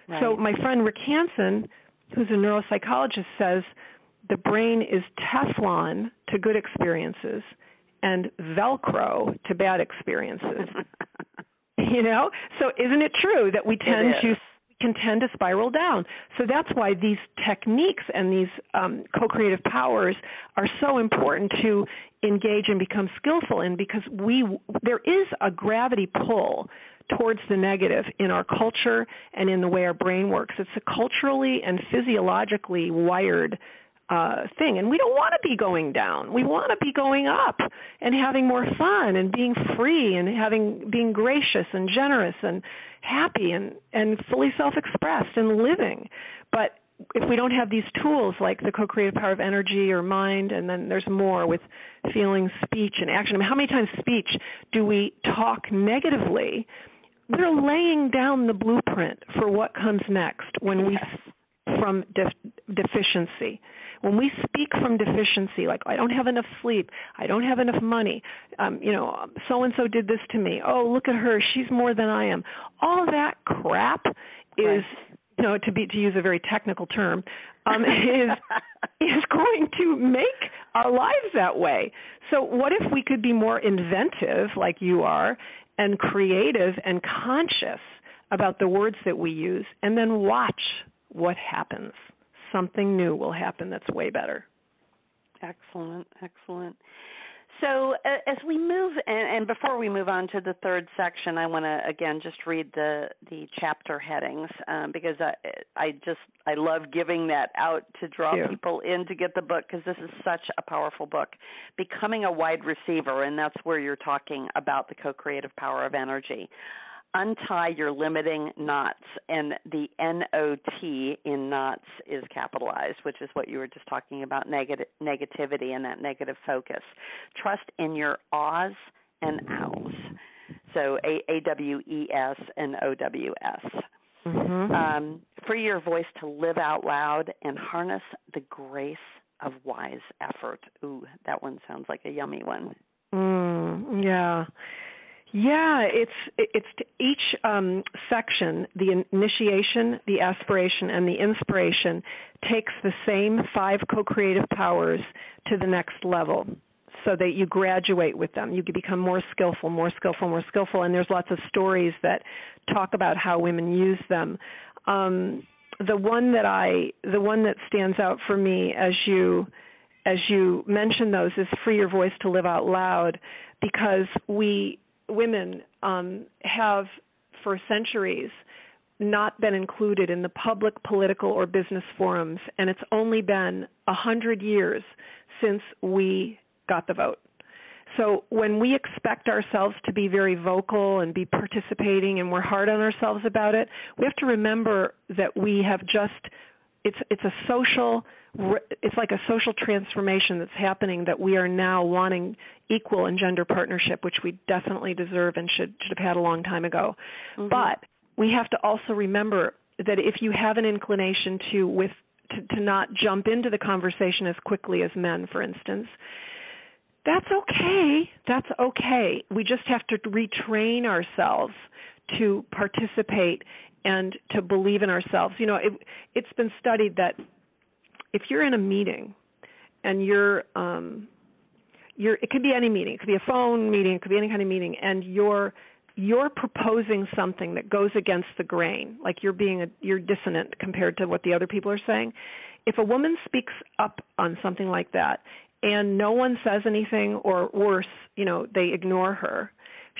Right. So my friend Rick Hanson, who's a neuropsychologist, says the brain is Teflon to good experiences and Velcro to bad experiences. (laughs) you know? So isn't it true that we tend to can tend to spiral down. So that's why these techniques and these um, co-creative powers are so important to engage and become skillful in because we there is a gravity pull towards the negative in our culture and in the way our brain works. It's a culturally and physiologically wired uh, thing. And we don't want to be going down. We want to be going up and having more fun and being free and having being gracious and generous and happy and and fully self-expressed and living. But if we don't have these tools like the co-creative power of energy or mind, and then there's more with feeling, speech, and action. I mean, how many times speech do we talk negatively? We're laying down the blueprint for what comes next when we from de- deficiency when we speak from deficiency, like I don't have enough sleep, I don't have enough money, um, you know, so and so did this to me. Oh, look at her, she's more than I am. All that crap is, right. you know, to be to use a very technical term, um, is (laughs) is going to make our lives that way. So what if we could be more inventive, like you are, and creative and conscious about the words that we use, and then watch what happens something new will happen that's way better. Excellent, excellent. So uh, as we move, and, and, before we move on to the third section, I want to again just read the the chapter headings um, because I I just I love giving that out to draw people in to get the book because this is such a powerful book. Becoming a wide receiver, and that's where you're talking about the co-creative power of energy untie your limiting knots and the not in knots is capitalized which is what you were just talking about negative negativity and that negative focus trust in your aws and ows so a a w e s and o w s mm-hmm. um, free your voice to live out loud and harness the grace of wise effort. Ooh, that one sounds like a yummy one. Mm, yeah. Yeah, it's it's each um, section, the initiation, the aspiration, and the inspiration takes the same five co-creative powers to the next level, so that you graduate with them. You become more skillful, more skillful, more skillful, and there's lots of stories that talk about how women use them. Um, the one that I, the one that stands out for me as you as you mention those is free your voice to live out loud because we women um, have for centuries not been included in the public political or business forums and it's only been a hundred years since we got the vote. So when we expect ourselves to be very vocal and be participating and we're hard on ourselves about it we have to remember that we have just it's it's a social it's like a social transformation that's happening that we are now wanting equal and gender partnership which we definitely deserve and should should have had a long time ago mm-hmm. but we have to also remember that if you have an inclination to with to, to not jump into the conversation as quickly as men for instance that's okay that's okay we just have to retrain ourselves to participate and to believe in ourselves. You know, it, it's been studied that if you're in a meeting and you're um, you're it could be any meeting, it could be a phone meeting, it could be any kind of meeting, and you're you're proposing something that goes against the grain, like you're being a, you're dissonant compared to what the other people are saying. If a woman speaks up on something like that and no one says anything or worse, you know, they ignore her,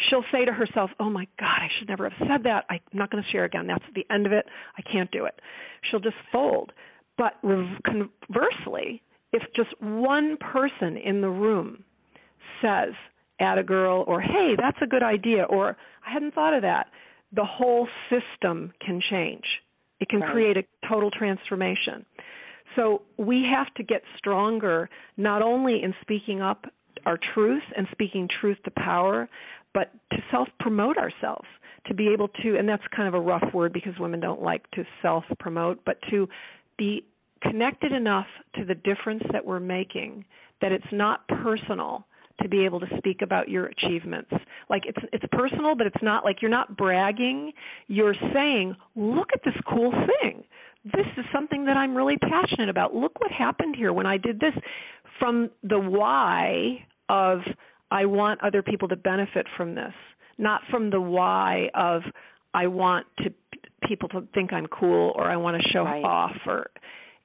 she'll say to herself, "Oh my God, I should never have said that. I'm not going to share again. That's the end of it. I can't do it." She'll just fold. But conversely, if just one person in the room says, "Add a girl," or "Hey, that's a good idea," or "I hadn't thought of that," the whole system can change. It can right. create a total transformation. So we have to get stronger not only in speaking up our truth and speaking truth to power, but to self promote ourselves, to be able to, and that's kind of a rough word because women don't like to self promote, but to be connected enough to the difference that we're making that it's not personal to be able to speak about your achievements. Like it's it's personal, but it's not like you're not bragging. You're saying, "Look at this cool thing. This is something that I'm really passionate about. Look what happened here when I did this." From the why of I want other people to benefit from this, not from the why of I want to people to think I'm cool or I want to show right. off or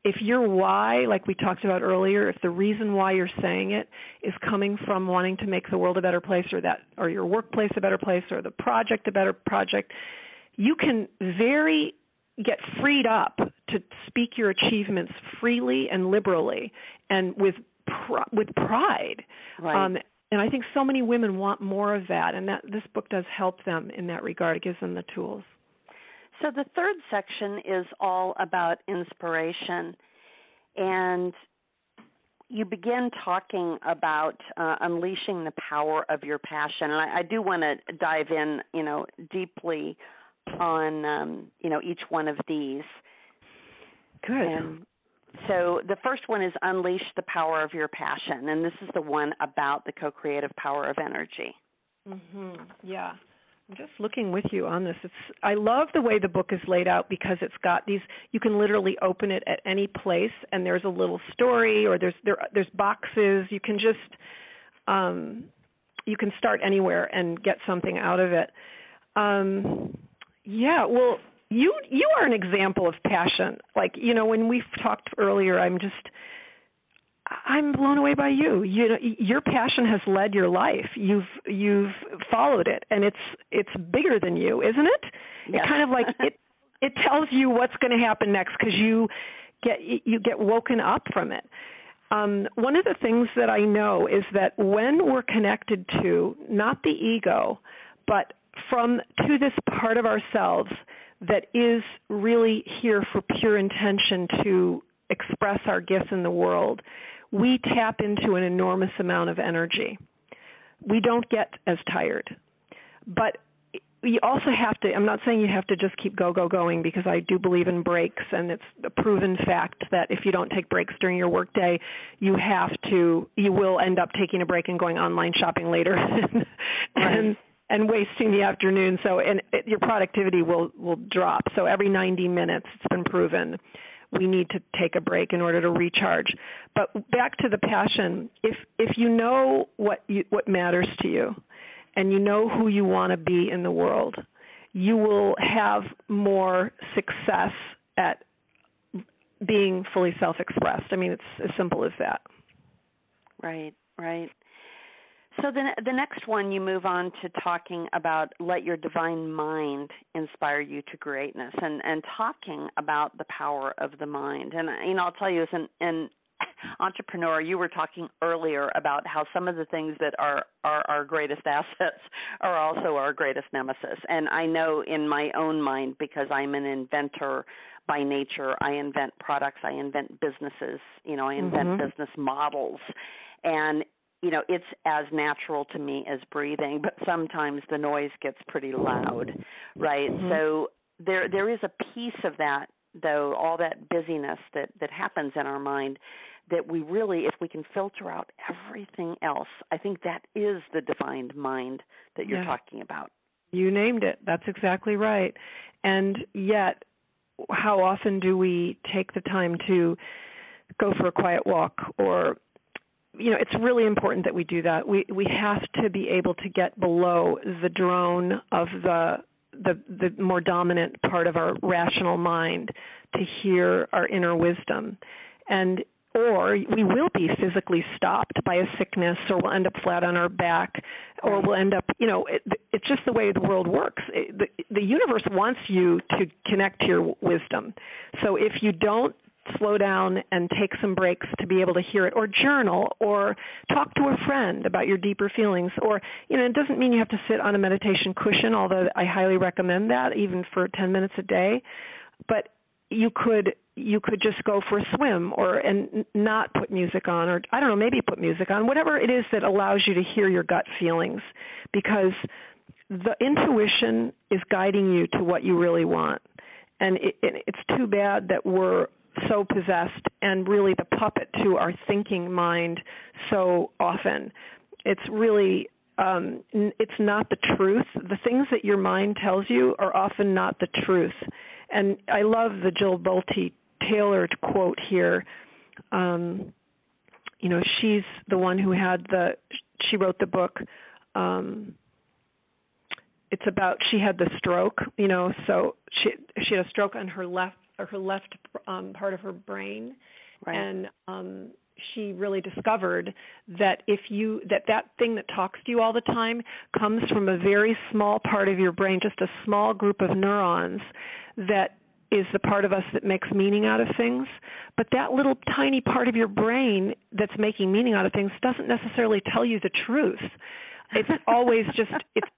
if your why, like we talked about earlier, if the reason why you're saying it is coming from wanting to make the world a better place or that or your workplace a better place or the project a better project, you can very get freed up to speak your achievements freely and liberally and with pr- with pride. Right. Um, and I think so many women want more of that, and that this book does help them in that regard. It gives them the tools. So the third section is all about inspiration, and you begin talking about uh, unleashing the power of your passion, and I, I do want to dive in, you know, deeply on, um, you know, each one of these. Good. And so the first one is unleash the power of your passion, and this is the one about the co-creative power of energy. Mm-hmm. Yeah. I'm just looking with you on this. It's I love the way the book is laid out because it's got these you can literally open it at any place and there's a little story or there's there there's boxes. You can just um you can start anywhere and get something out of it. Um yeah, well you you are an example of passion. Like you know, when we talked earlier, I'm just I'm blown away by you. You know, your passion has led your life. You've you've followed it, and it's it's bigger than you, isn't it? Yes. It kind of like it (laughs) it tells you what's going to happen next because you get you get woken up from it. Um, one of the things that I know is that when we're connected to not the ego, but from to this part of ourselves that is really here for pure intention to express our gifts in the world, we tap into an enormous amount of energy. We don't get as tired. But you also have to i'm not saying you have to just keep go go going because i do believe in breaks and it's a proven fact that if you don't take breaks during your workday you have to you will end up taking a break and going online shopping later (laughs) and right. and wasting the afternoon so and it, your productivity will will drop so every 90 minutes it's been proven we need to take a break in order to recharge but back to the passion if if you know what you what matters to you and you know who you want to be in the world, you will have more success at being fully self expressed. I mean, it's as simple as that. Right, right. So the the next one you move on to talking about let your divine mind inspire you to greatness and and talking about the power of the mind. And you know I'll tell you as an an (laughs) entrepreneur, you were talking earlier about how some of the things that are, are our greatest (laughs) assets are also our greatest nemesis. And I know in my own mind, because I'm an inventor by nature, I invent products, I invent businesses, you know, I invent mm-hmm. business models. And you know it's as natural to me as breathing but sometimes the noise gets pretty loud right mm-hmm. so there there is a piece of that though all that busyness that that happens in our mind that we really if we can filter out everything else i think that is the divine mind that you're yeah. talking about you named it that's exactly right and yet how often do we take the time to go for a quiet walk or you know it's really important that we do that. We we have to be able to get below the drone of the the the more dominant part of our rational mind to hear our inner wisdom. And or we will be physically stopped by a sickness or we'll end up flat on our back or we'll end up you know it, it's just the way the world works. It, the, the universe wants you to connect to your wisdom. So if you don't slow down and take some breaks to be able to hear it or journal or talk to a friend about your deeper feelings or you know it doesn't mean you have to sit on a meditation cushion although I highly recommend that even for 10 minutes a day. But you could you could just go for a swim or and not put music on or I don't know maybe put music on whatever it is that allows you to hear your gut feelings because the intuition is guiding you to what you really want. And it, it, it's too bad that we're so possessed and really the puppet to our thinking mind so often. It's really um, it's not the truth. The things that your mind tells you are often not the truth. And I love the Jill Bolte Taylor quote here. Um, you know, she's the one who had the. She wrote the book. Um, it's about she had the stroke. You know, so she she had a stroke on her left or her left um, part of her brain, right. and um, she really discovered that if you that that thing that talks to you all the time comes from a very small part of your brain, just a small group of neurons that is the part of us that makes meaning out of things. But that little tiny part of your brain that's making meaning out of things doesn't necessarily tell you the truth. It's always just it's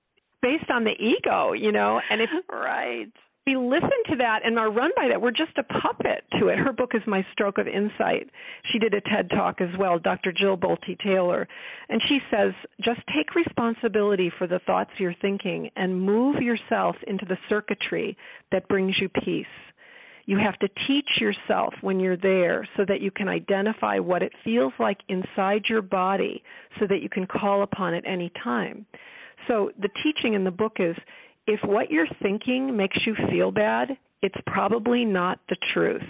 based on the ego, you know, and it's (laughs) right we listen to that and are run by that. We're just a puppet to it. Her book is My Stroke of Insight. She did a TED talk as well, Dr. Jill Bolte Taylor. And she says, just take responsibility for the thoughts you're thinking and move yourself into the circuitry that brings you peace. You have to teach yourself when you're there so that you can identify what it feels like inside your body so that you can call upon it any time. So the teaching in the book is if what you're thinking makes you feel bad, it's probably not the truth.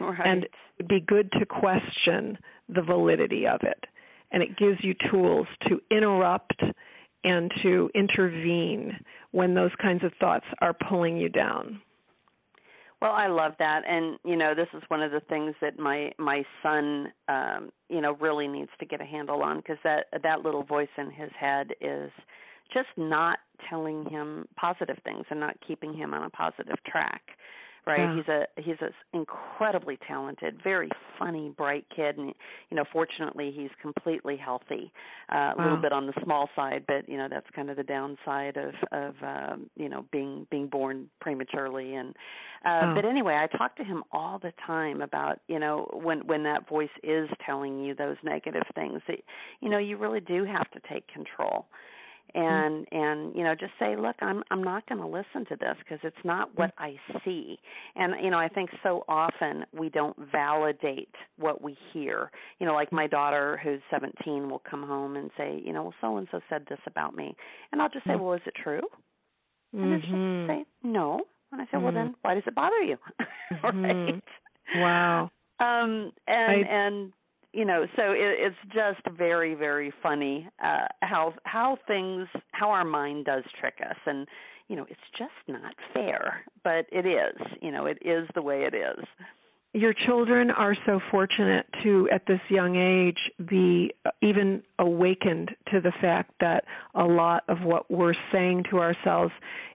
Right. And it'd be good to question the validity of it. And it gives you tools to interrupt and to intervene when those kinds of thoughts are pulling you down. Well, I love that, and you know, this is one of the things that my my son, um, you know, really needs to get a handle on because that that little voice in his head is just not telling him positive things and not keeping him on a positive track right yeah. he's a he's an incredibly talented very funny bright kid and you know fortunately he's completely healthy uh, a little bit on the small side but you know that's kind of the downside of of um you know being being born prematurely and uh oh. but anyway i talk to him all the time about you know when when that voice is telling you those negative things that you know you really do have to take control Mm-hmm. and mm-hmm. and you know just say look i'm i'm not going to listen to this because it's not mm-hmm. what i see. And you know i think so often we don't validate what we hear. You know like my mm-hmm. daughter who's 17 will come home and say you know well so and so said this about me. And i'll just say well is it true? And then she'll say no. And i say well then why does it bother you? (laughs) Right? Wow. Um and I, and you know so it, it's just very very funny uh how how things how our mind does trick us. And you know it's just not fair but it is you know it is the way it is. Your children are so fortunate to at this young age be even awakened to the fact that a lot of what we're saying to ourselves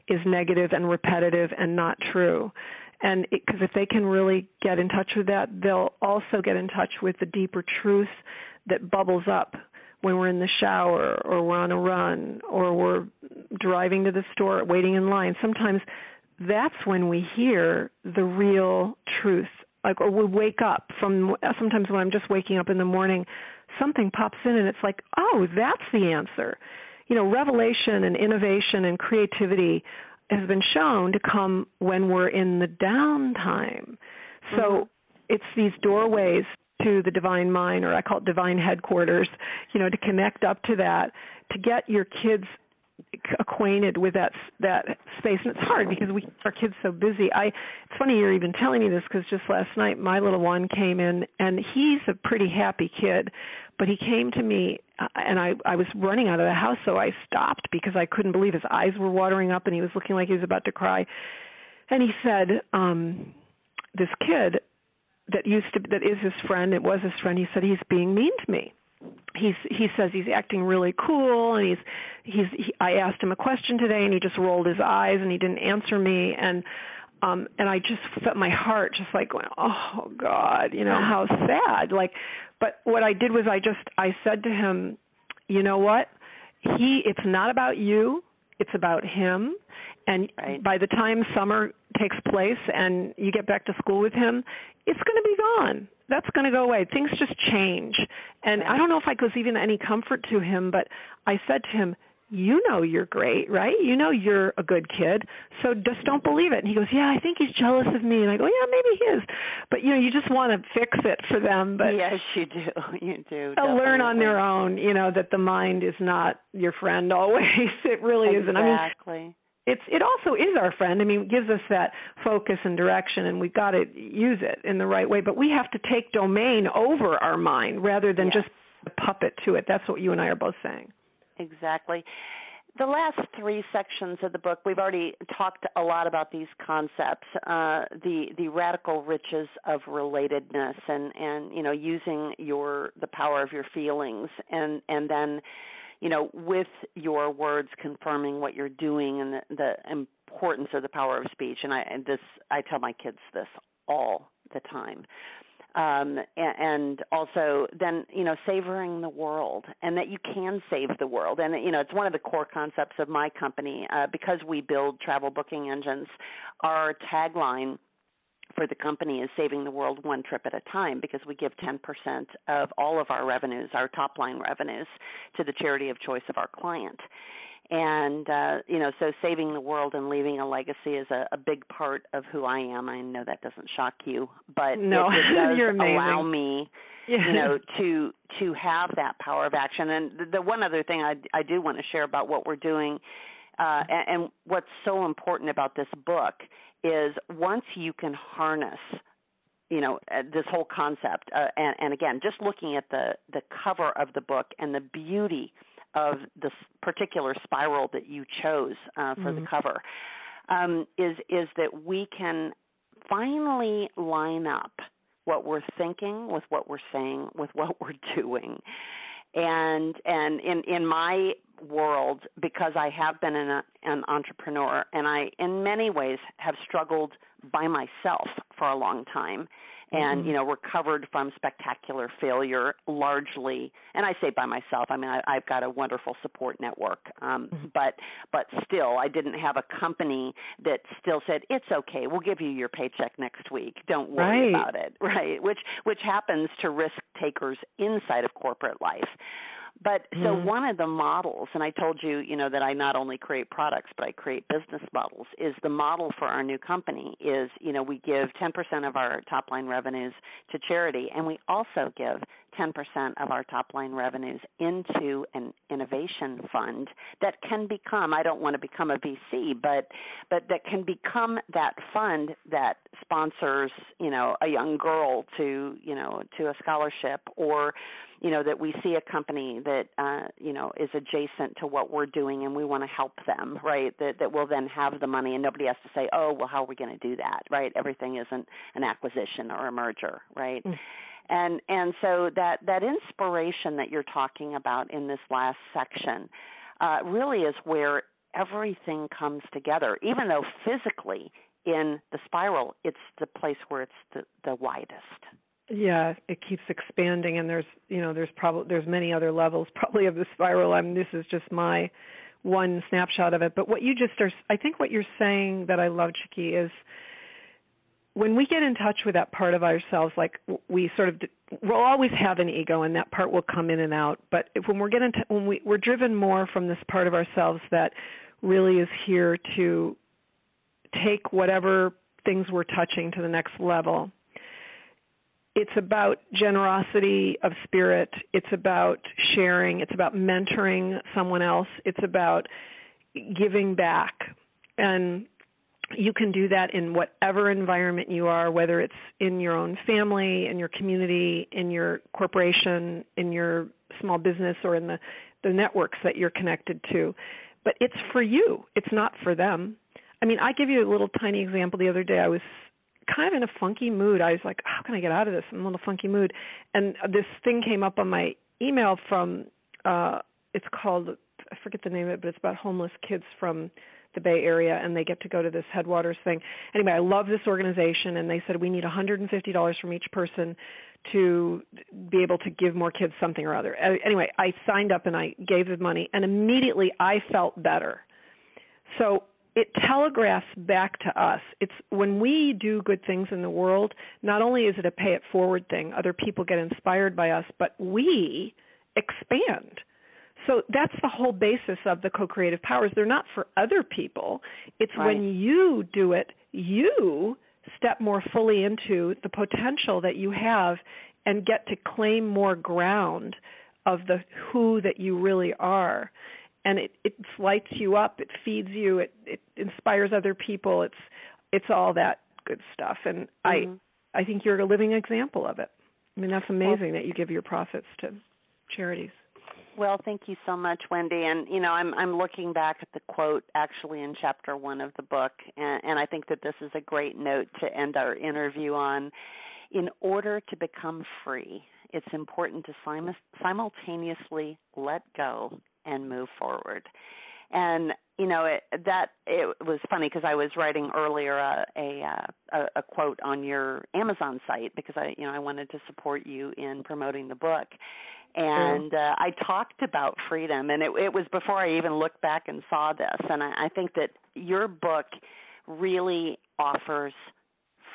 is negative and repetitive and not true and because if they can really get in touch with that they'll also get in touch with the deeper truth that bubbles up when we're in the shower or we're on a run or we're driving to the store waiting in line. Sometimes that's when we hear the real truth. Like or we wake up from sometimes when i'm just waking up in the morning something pops in and it's like oh that's the answer. You know revelation and innovation and creativity has been shown to come when we're in the downtime. So mm-hmm. it's these doorways to the divine mind, or I call it divine headquarters, you know, to connect up to that, to get your kids acquainted with that that space and it's hard because we our kids so busy i it's funny you're even telling me this because just last night my little one came in and he's a pretty happy kid but he came to me uh, and I I was running out of the house so I stopped because I couldn't believe his eyes were watering up and he was looking like he was about to cry. And he said um this kid that used to that is his friend, it was his friend, he said he's being mean to me. He's he says he's acting really cool and he's he's he, I asked him a question today and he just rolled his eyes and he didn't answer me and um and I just felt my heart just like going, oh God, you know how sad. Like, but what I did was I just I said to him, you know what? He it's not about you, it's about him. And right. by the time summer takes place and you get back to school with him, it's going to be gone. That's going to go away. Things just change. And. I don't know if I was even any comfort to him, but I said to him, you know you're great, right? You know you're a good kid. So just don't believe it. And he goes, yeah, I think he's jealous of me. And I go, yeah, maybe he is. But you know, you just want to fix it for them. But yes, you do. (laughs) You do. They'll learn on their own. You know that the mind is not your friend (laughs) always. It really exactly. isn't. I mean, it's it also is our friend. I mean, it gives us that focus and direction, and we've got to use it in the right way. But we have to take domain over our mind rather than yes. just puppet to it. That's what you and I are both saying. Exactly. The last three sections of the book, we've already talked a lot about these concepts, uh, the the radical riches of relatedness, and and you know using your the power of your feelings, and and then you know with your words confirming what you're doing and the, the importance of the power of speech. And I and this I tell my kids this all the time um, and also then you know savoring the world and that you can save the world and you know it's one of the core concepts of my company uh, because we build travel booking engines our tagline for the company is saving the world one trip at a time because we give 10% of all of our revenues, our top line revenues, to the charity of choice of our client and uh, you know, so saving the world and leaving a legacy is a, a big part of who I am. I know that doesn't shock you, but no, it, (laughs) it does You're allow me, yeah. you know, to to have that power of action. And the, the one other thing I I do want to share about what we're doing, uh, and, and what's so important about this book is once you can harness you know uh, this whole concept uh, and, and again just looking at the the cover of the book and the beauty of this particular spiral that you chose uh, for mm-hmm. the cover um, is is that we can finally line up what we're thinking with what we're saying with what we're (laughs) doing and and in in my world because I have been an, an entrepreneur and I in many ways have struggled by myself for a long time and mm-hmm. you know recovered from spectacular failure largely and i say by myself i mean I, i've got a wonderful support network um mm-hmm. but but still i didn't have a company that still said it's okay we'll give you your paycheck next week don't worry right. about it (laughs) right which which happens to risk takers inside of corporate life But mm-hmm. so one of the models, and I told you, you know, that I not only create products but I create business models. Is the model for our new company is, you know, we give 10% of our top line revenues to charity, and we also give 10% of our top line revenues into an innovation fund that can become I don't want to become a VC but but that can become that fund that sponsors you know a young girl to you know to a scholarship or you know that we see a company that uh you know is adjacent to what we're doing and we want to help them right? That that will then have the money and nobody has to say oh well how are we going to do that? Right? Everything isn't an acquisition or a merger right? Mm and and so that that inspiration that you're talking about in this last section uh, really is where everything comes together. Even though physically in the spiral it's the place where it's the, the widest. Yeah it keeps expanding and there's you know there's probably there's many other levels (laughs) probably of the spiral. I mean this is just my one snapshot of it. But what you just are i think what you're saying that i love Chicke is when we get in touch with that part of ourselves, like we sort of, we'll always have an ego, and that part will come in and out. But if, when we're getting, when we we're driven more from this part of ourselves that really is here to take whatever things we're touching to the next level. It's about generosity of spirit. It's about sharing. It's about mentoring someone else. It's about giving back. And you can do that in whatever environment you are, whether it's in your own family, in your community, in your corporation, in your small business, or in the, the networks that you're connected to. But it's for you, it's not for them. I mean, I give you a little tiny example the other day. I was kind of in a funky mood. I was like, how can I get out of this? I'm in a little funky mood. And this thing came up on my email from, uh, it's called, I forget the name of it, but it's about homeless kids from the Bay Area and they get to go to this Headwaters thing. Anyway, I love this organization and they said we need $150 from each person to be able to give more kids something or other. Anyway, I signed up and I gave the money and immediately I felt better. So it telegraphs back to us. It's when we do good things in the world, not only is it a pay it forward thing, other people get inspired by us, but we expand so that's the whole basis of the co-creative powers. They're not for other people. It's right. when you do it, you step more fully into the potential that you have and get to claim more ground of the who that you really are. And it, it lights you up, it feeds you, it, it inspires other people. It's it's all that good stuff. And mm-hmm. I I think you're a living example of it. I mean that's amazing well, that you give your profits to charities. Well, thank you so much, Wendy. And you know, I'm I'm looking back at the quote actually in chapter one of the book, and, and I think that this is a great note to end our interview on. In order to become free, it's important to sim- simultaneously let go and move forward. And you know it, that it was funny because I was writing earlier a, a uh, a a quote on your Amazon site because I you know I wanted to support you in promoting the book, and uh, I talked about freedom, and it, it was before I even looked back and saw this. And I, I think that your book really offers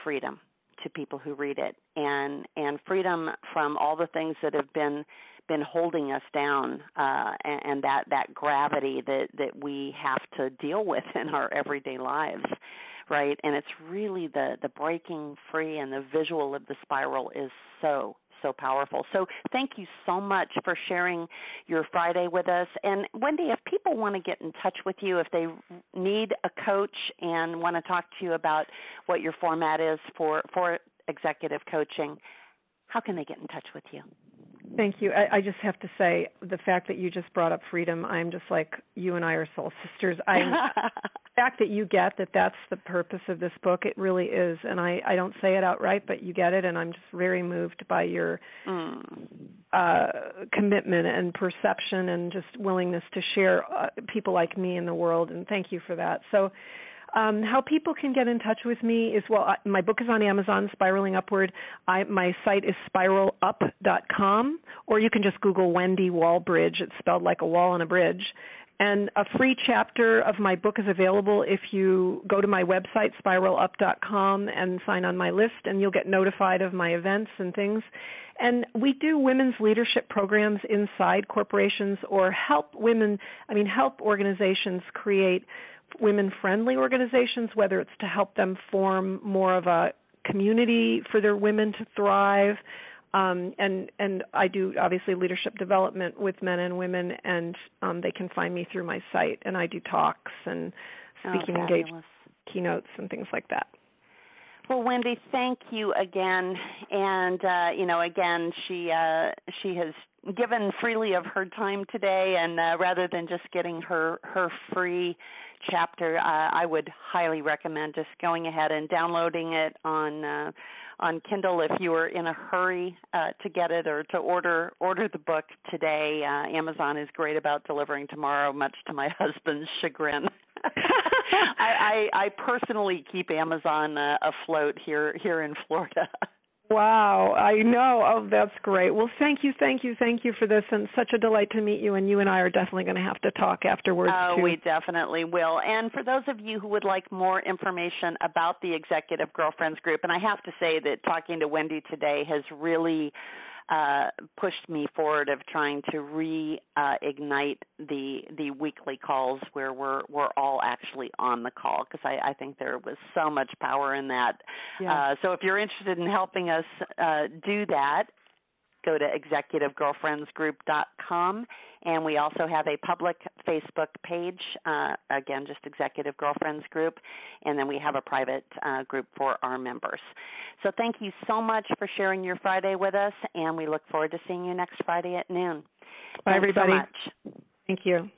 freedom to people who read it, and and freedom from all the things that have been been holding us down, uh, and, and that that gravity that that we have to deal with in our everyday lives right and it's really the the breaking free and the visual of the spiral is so so powerful. So thank you so much for sharing your Friday with us. And Wendy, if people want to get in touch with you, if they need a coach and want to talk to you about what your format is for for executive coaching, how can they get in touch with you? Thank you. I, I, just have to say the fact that you just brought up freedom. I'm just like you and I are soul (laughs) sisters. I (laughs) the fact that you get that that's the purpose of this book. It really is, and I I don't say it outright, but you get it, and I'm just very moved by your mm. uh, commitment and perception and just willingness to share uh, people like me in the world. And thank you for that. So um, how people can get in touch with me is well, I, my book is on Amazon, Spiraling Upward. I, my site is spiralup.com, or you can just Google Wendy Wallbridge. It's spelled like a wall and a bridge. And a free chapter of my book is available if you go to my website, spiralup.com, and sign on my list, and you'll get notified of my events and things. And we do women's leadership programs inside corporations or help women, I mean, help organizations create women friendly organizations, whether it's to help them form more of a community for their women to thrive. Um, and and I do obviously leadership development with men and women, and um, they can find me through my site. And I do talks and Oh, speaking engagements, keynotes, and things like that. Well, Wendy, thank you again. And uh, you know, again, she uh, she has given freely of her time today, and uh, rather than just getting her her free chapter, uh, I would highly recommend just going ahead and downloading it on uh, on Kindle if you are in a hurry uh, to get it or to order order the book today. Uh, Amazon is great about delivering tomorrow, much to my (laughs) husband's chagrin. (laughs) I, I, I personally keep Amazon uh, afloat here here in Florida. (laughs) Wow, I know. Oh, that's great. Well, thank you, thank you, thank you for this, and such a delight to meet you. And you and I are definitely going to have to talk afterwards. Oh, too. we definitely will. And for those of you who would like more information about the Executive Girlfriends Group, and I have to say that talking to Wendy today has really uh, pushed me forward of trying to reignite uh, the the weekly calls where we're we're all actually on the call because I, I think there was so much power in that. Yeah. Uh, so if you're interested in helping us uh, do that, go to executivegirlfriendsgroup.com. And we also have a public Facebook page, uh, again, just Executive Girlfriends Group. And then we have a private uh, group for our members. So thank you so much for sharing your Friday with us. And we look forward to seeing you next Friday at noon. Bye, Thanks everybody. So much. Thank you.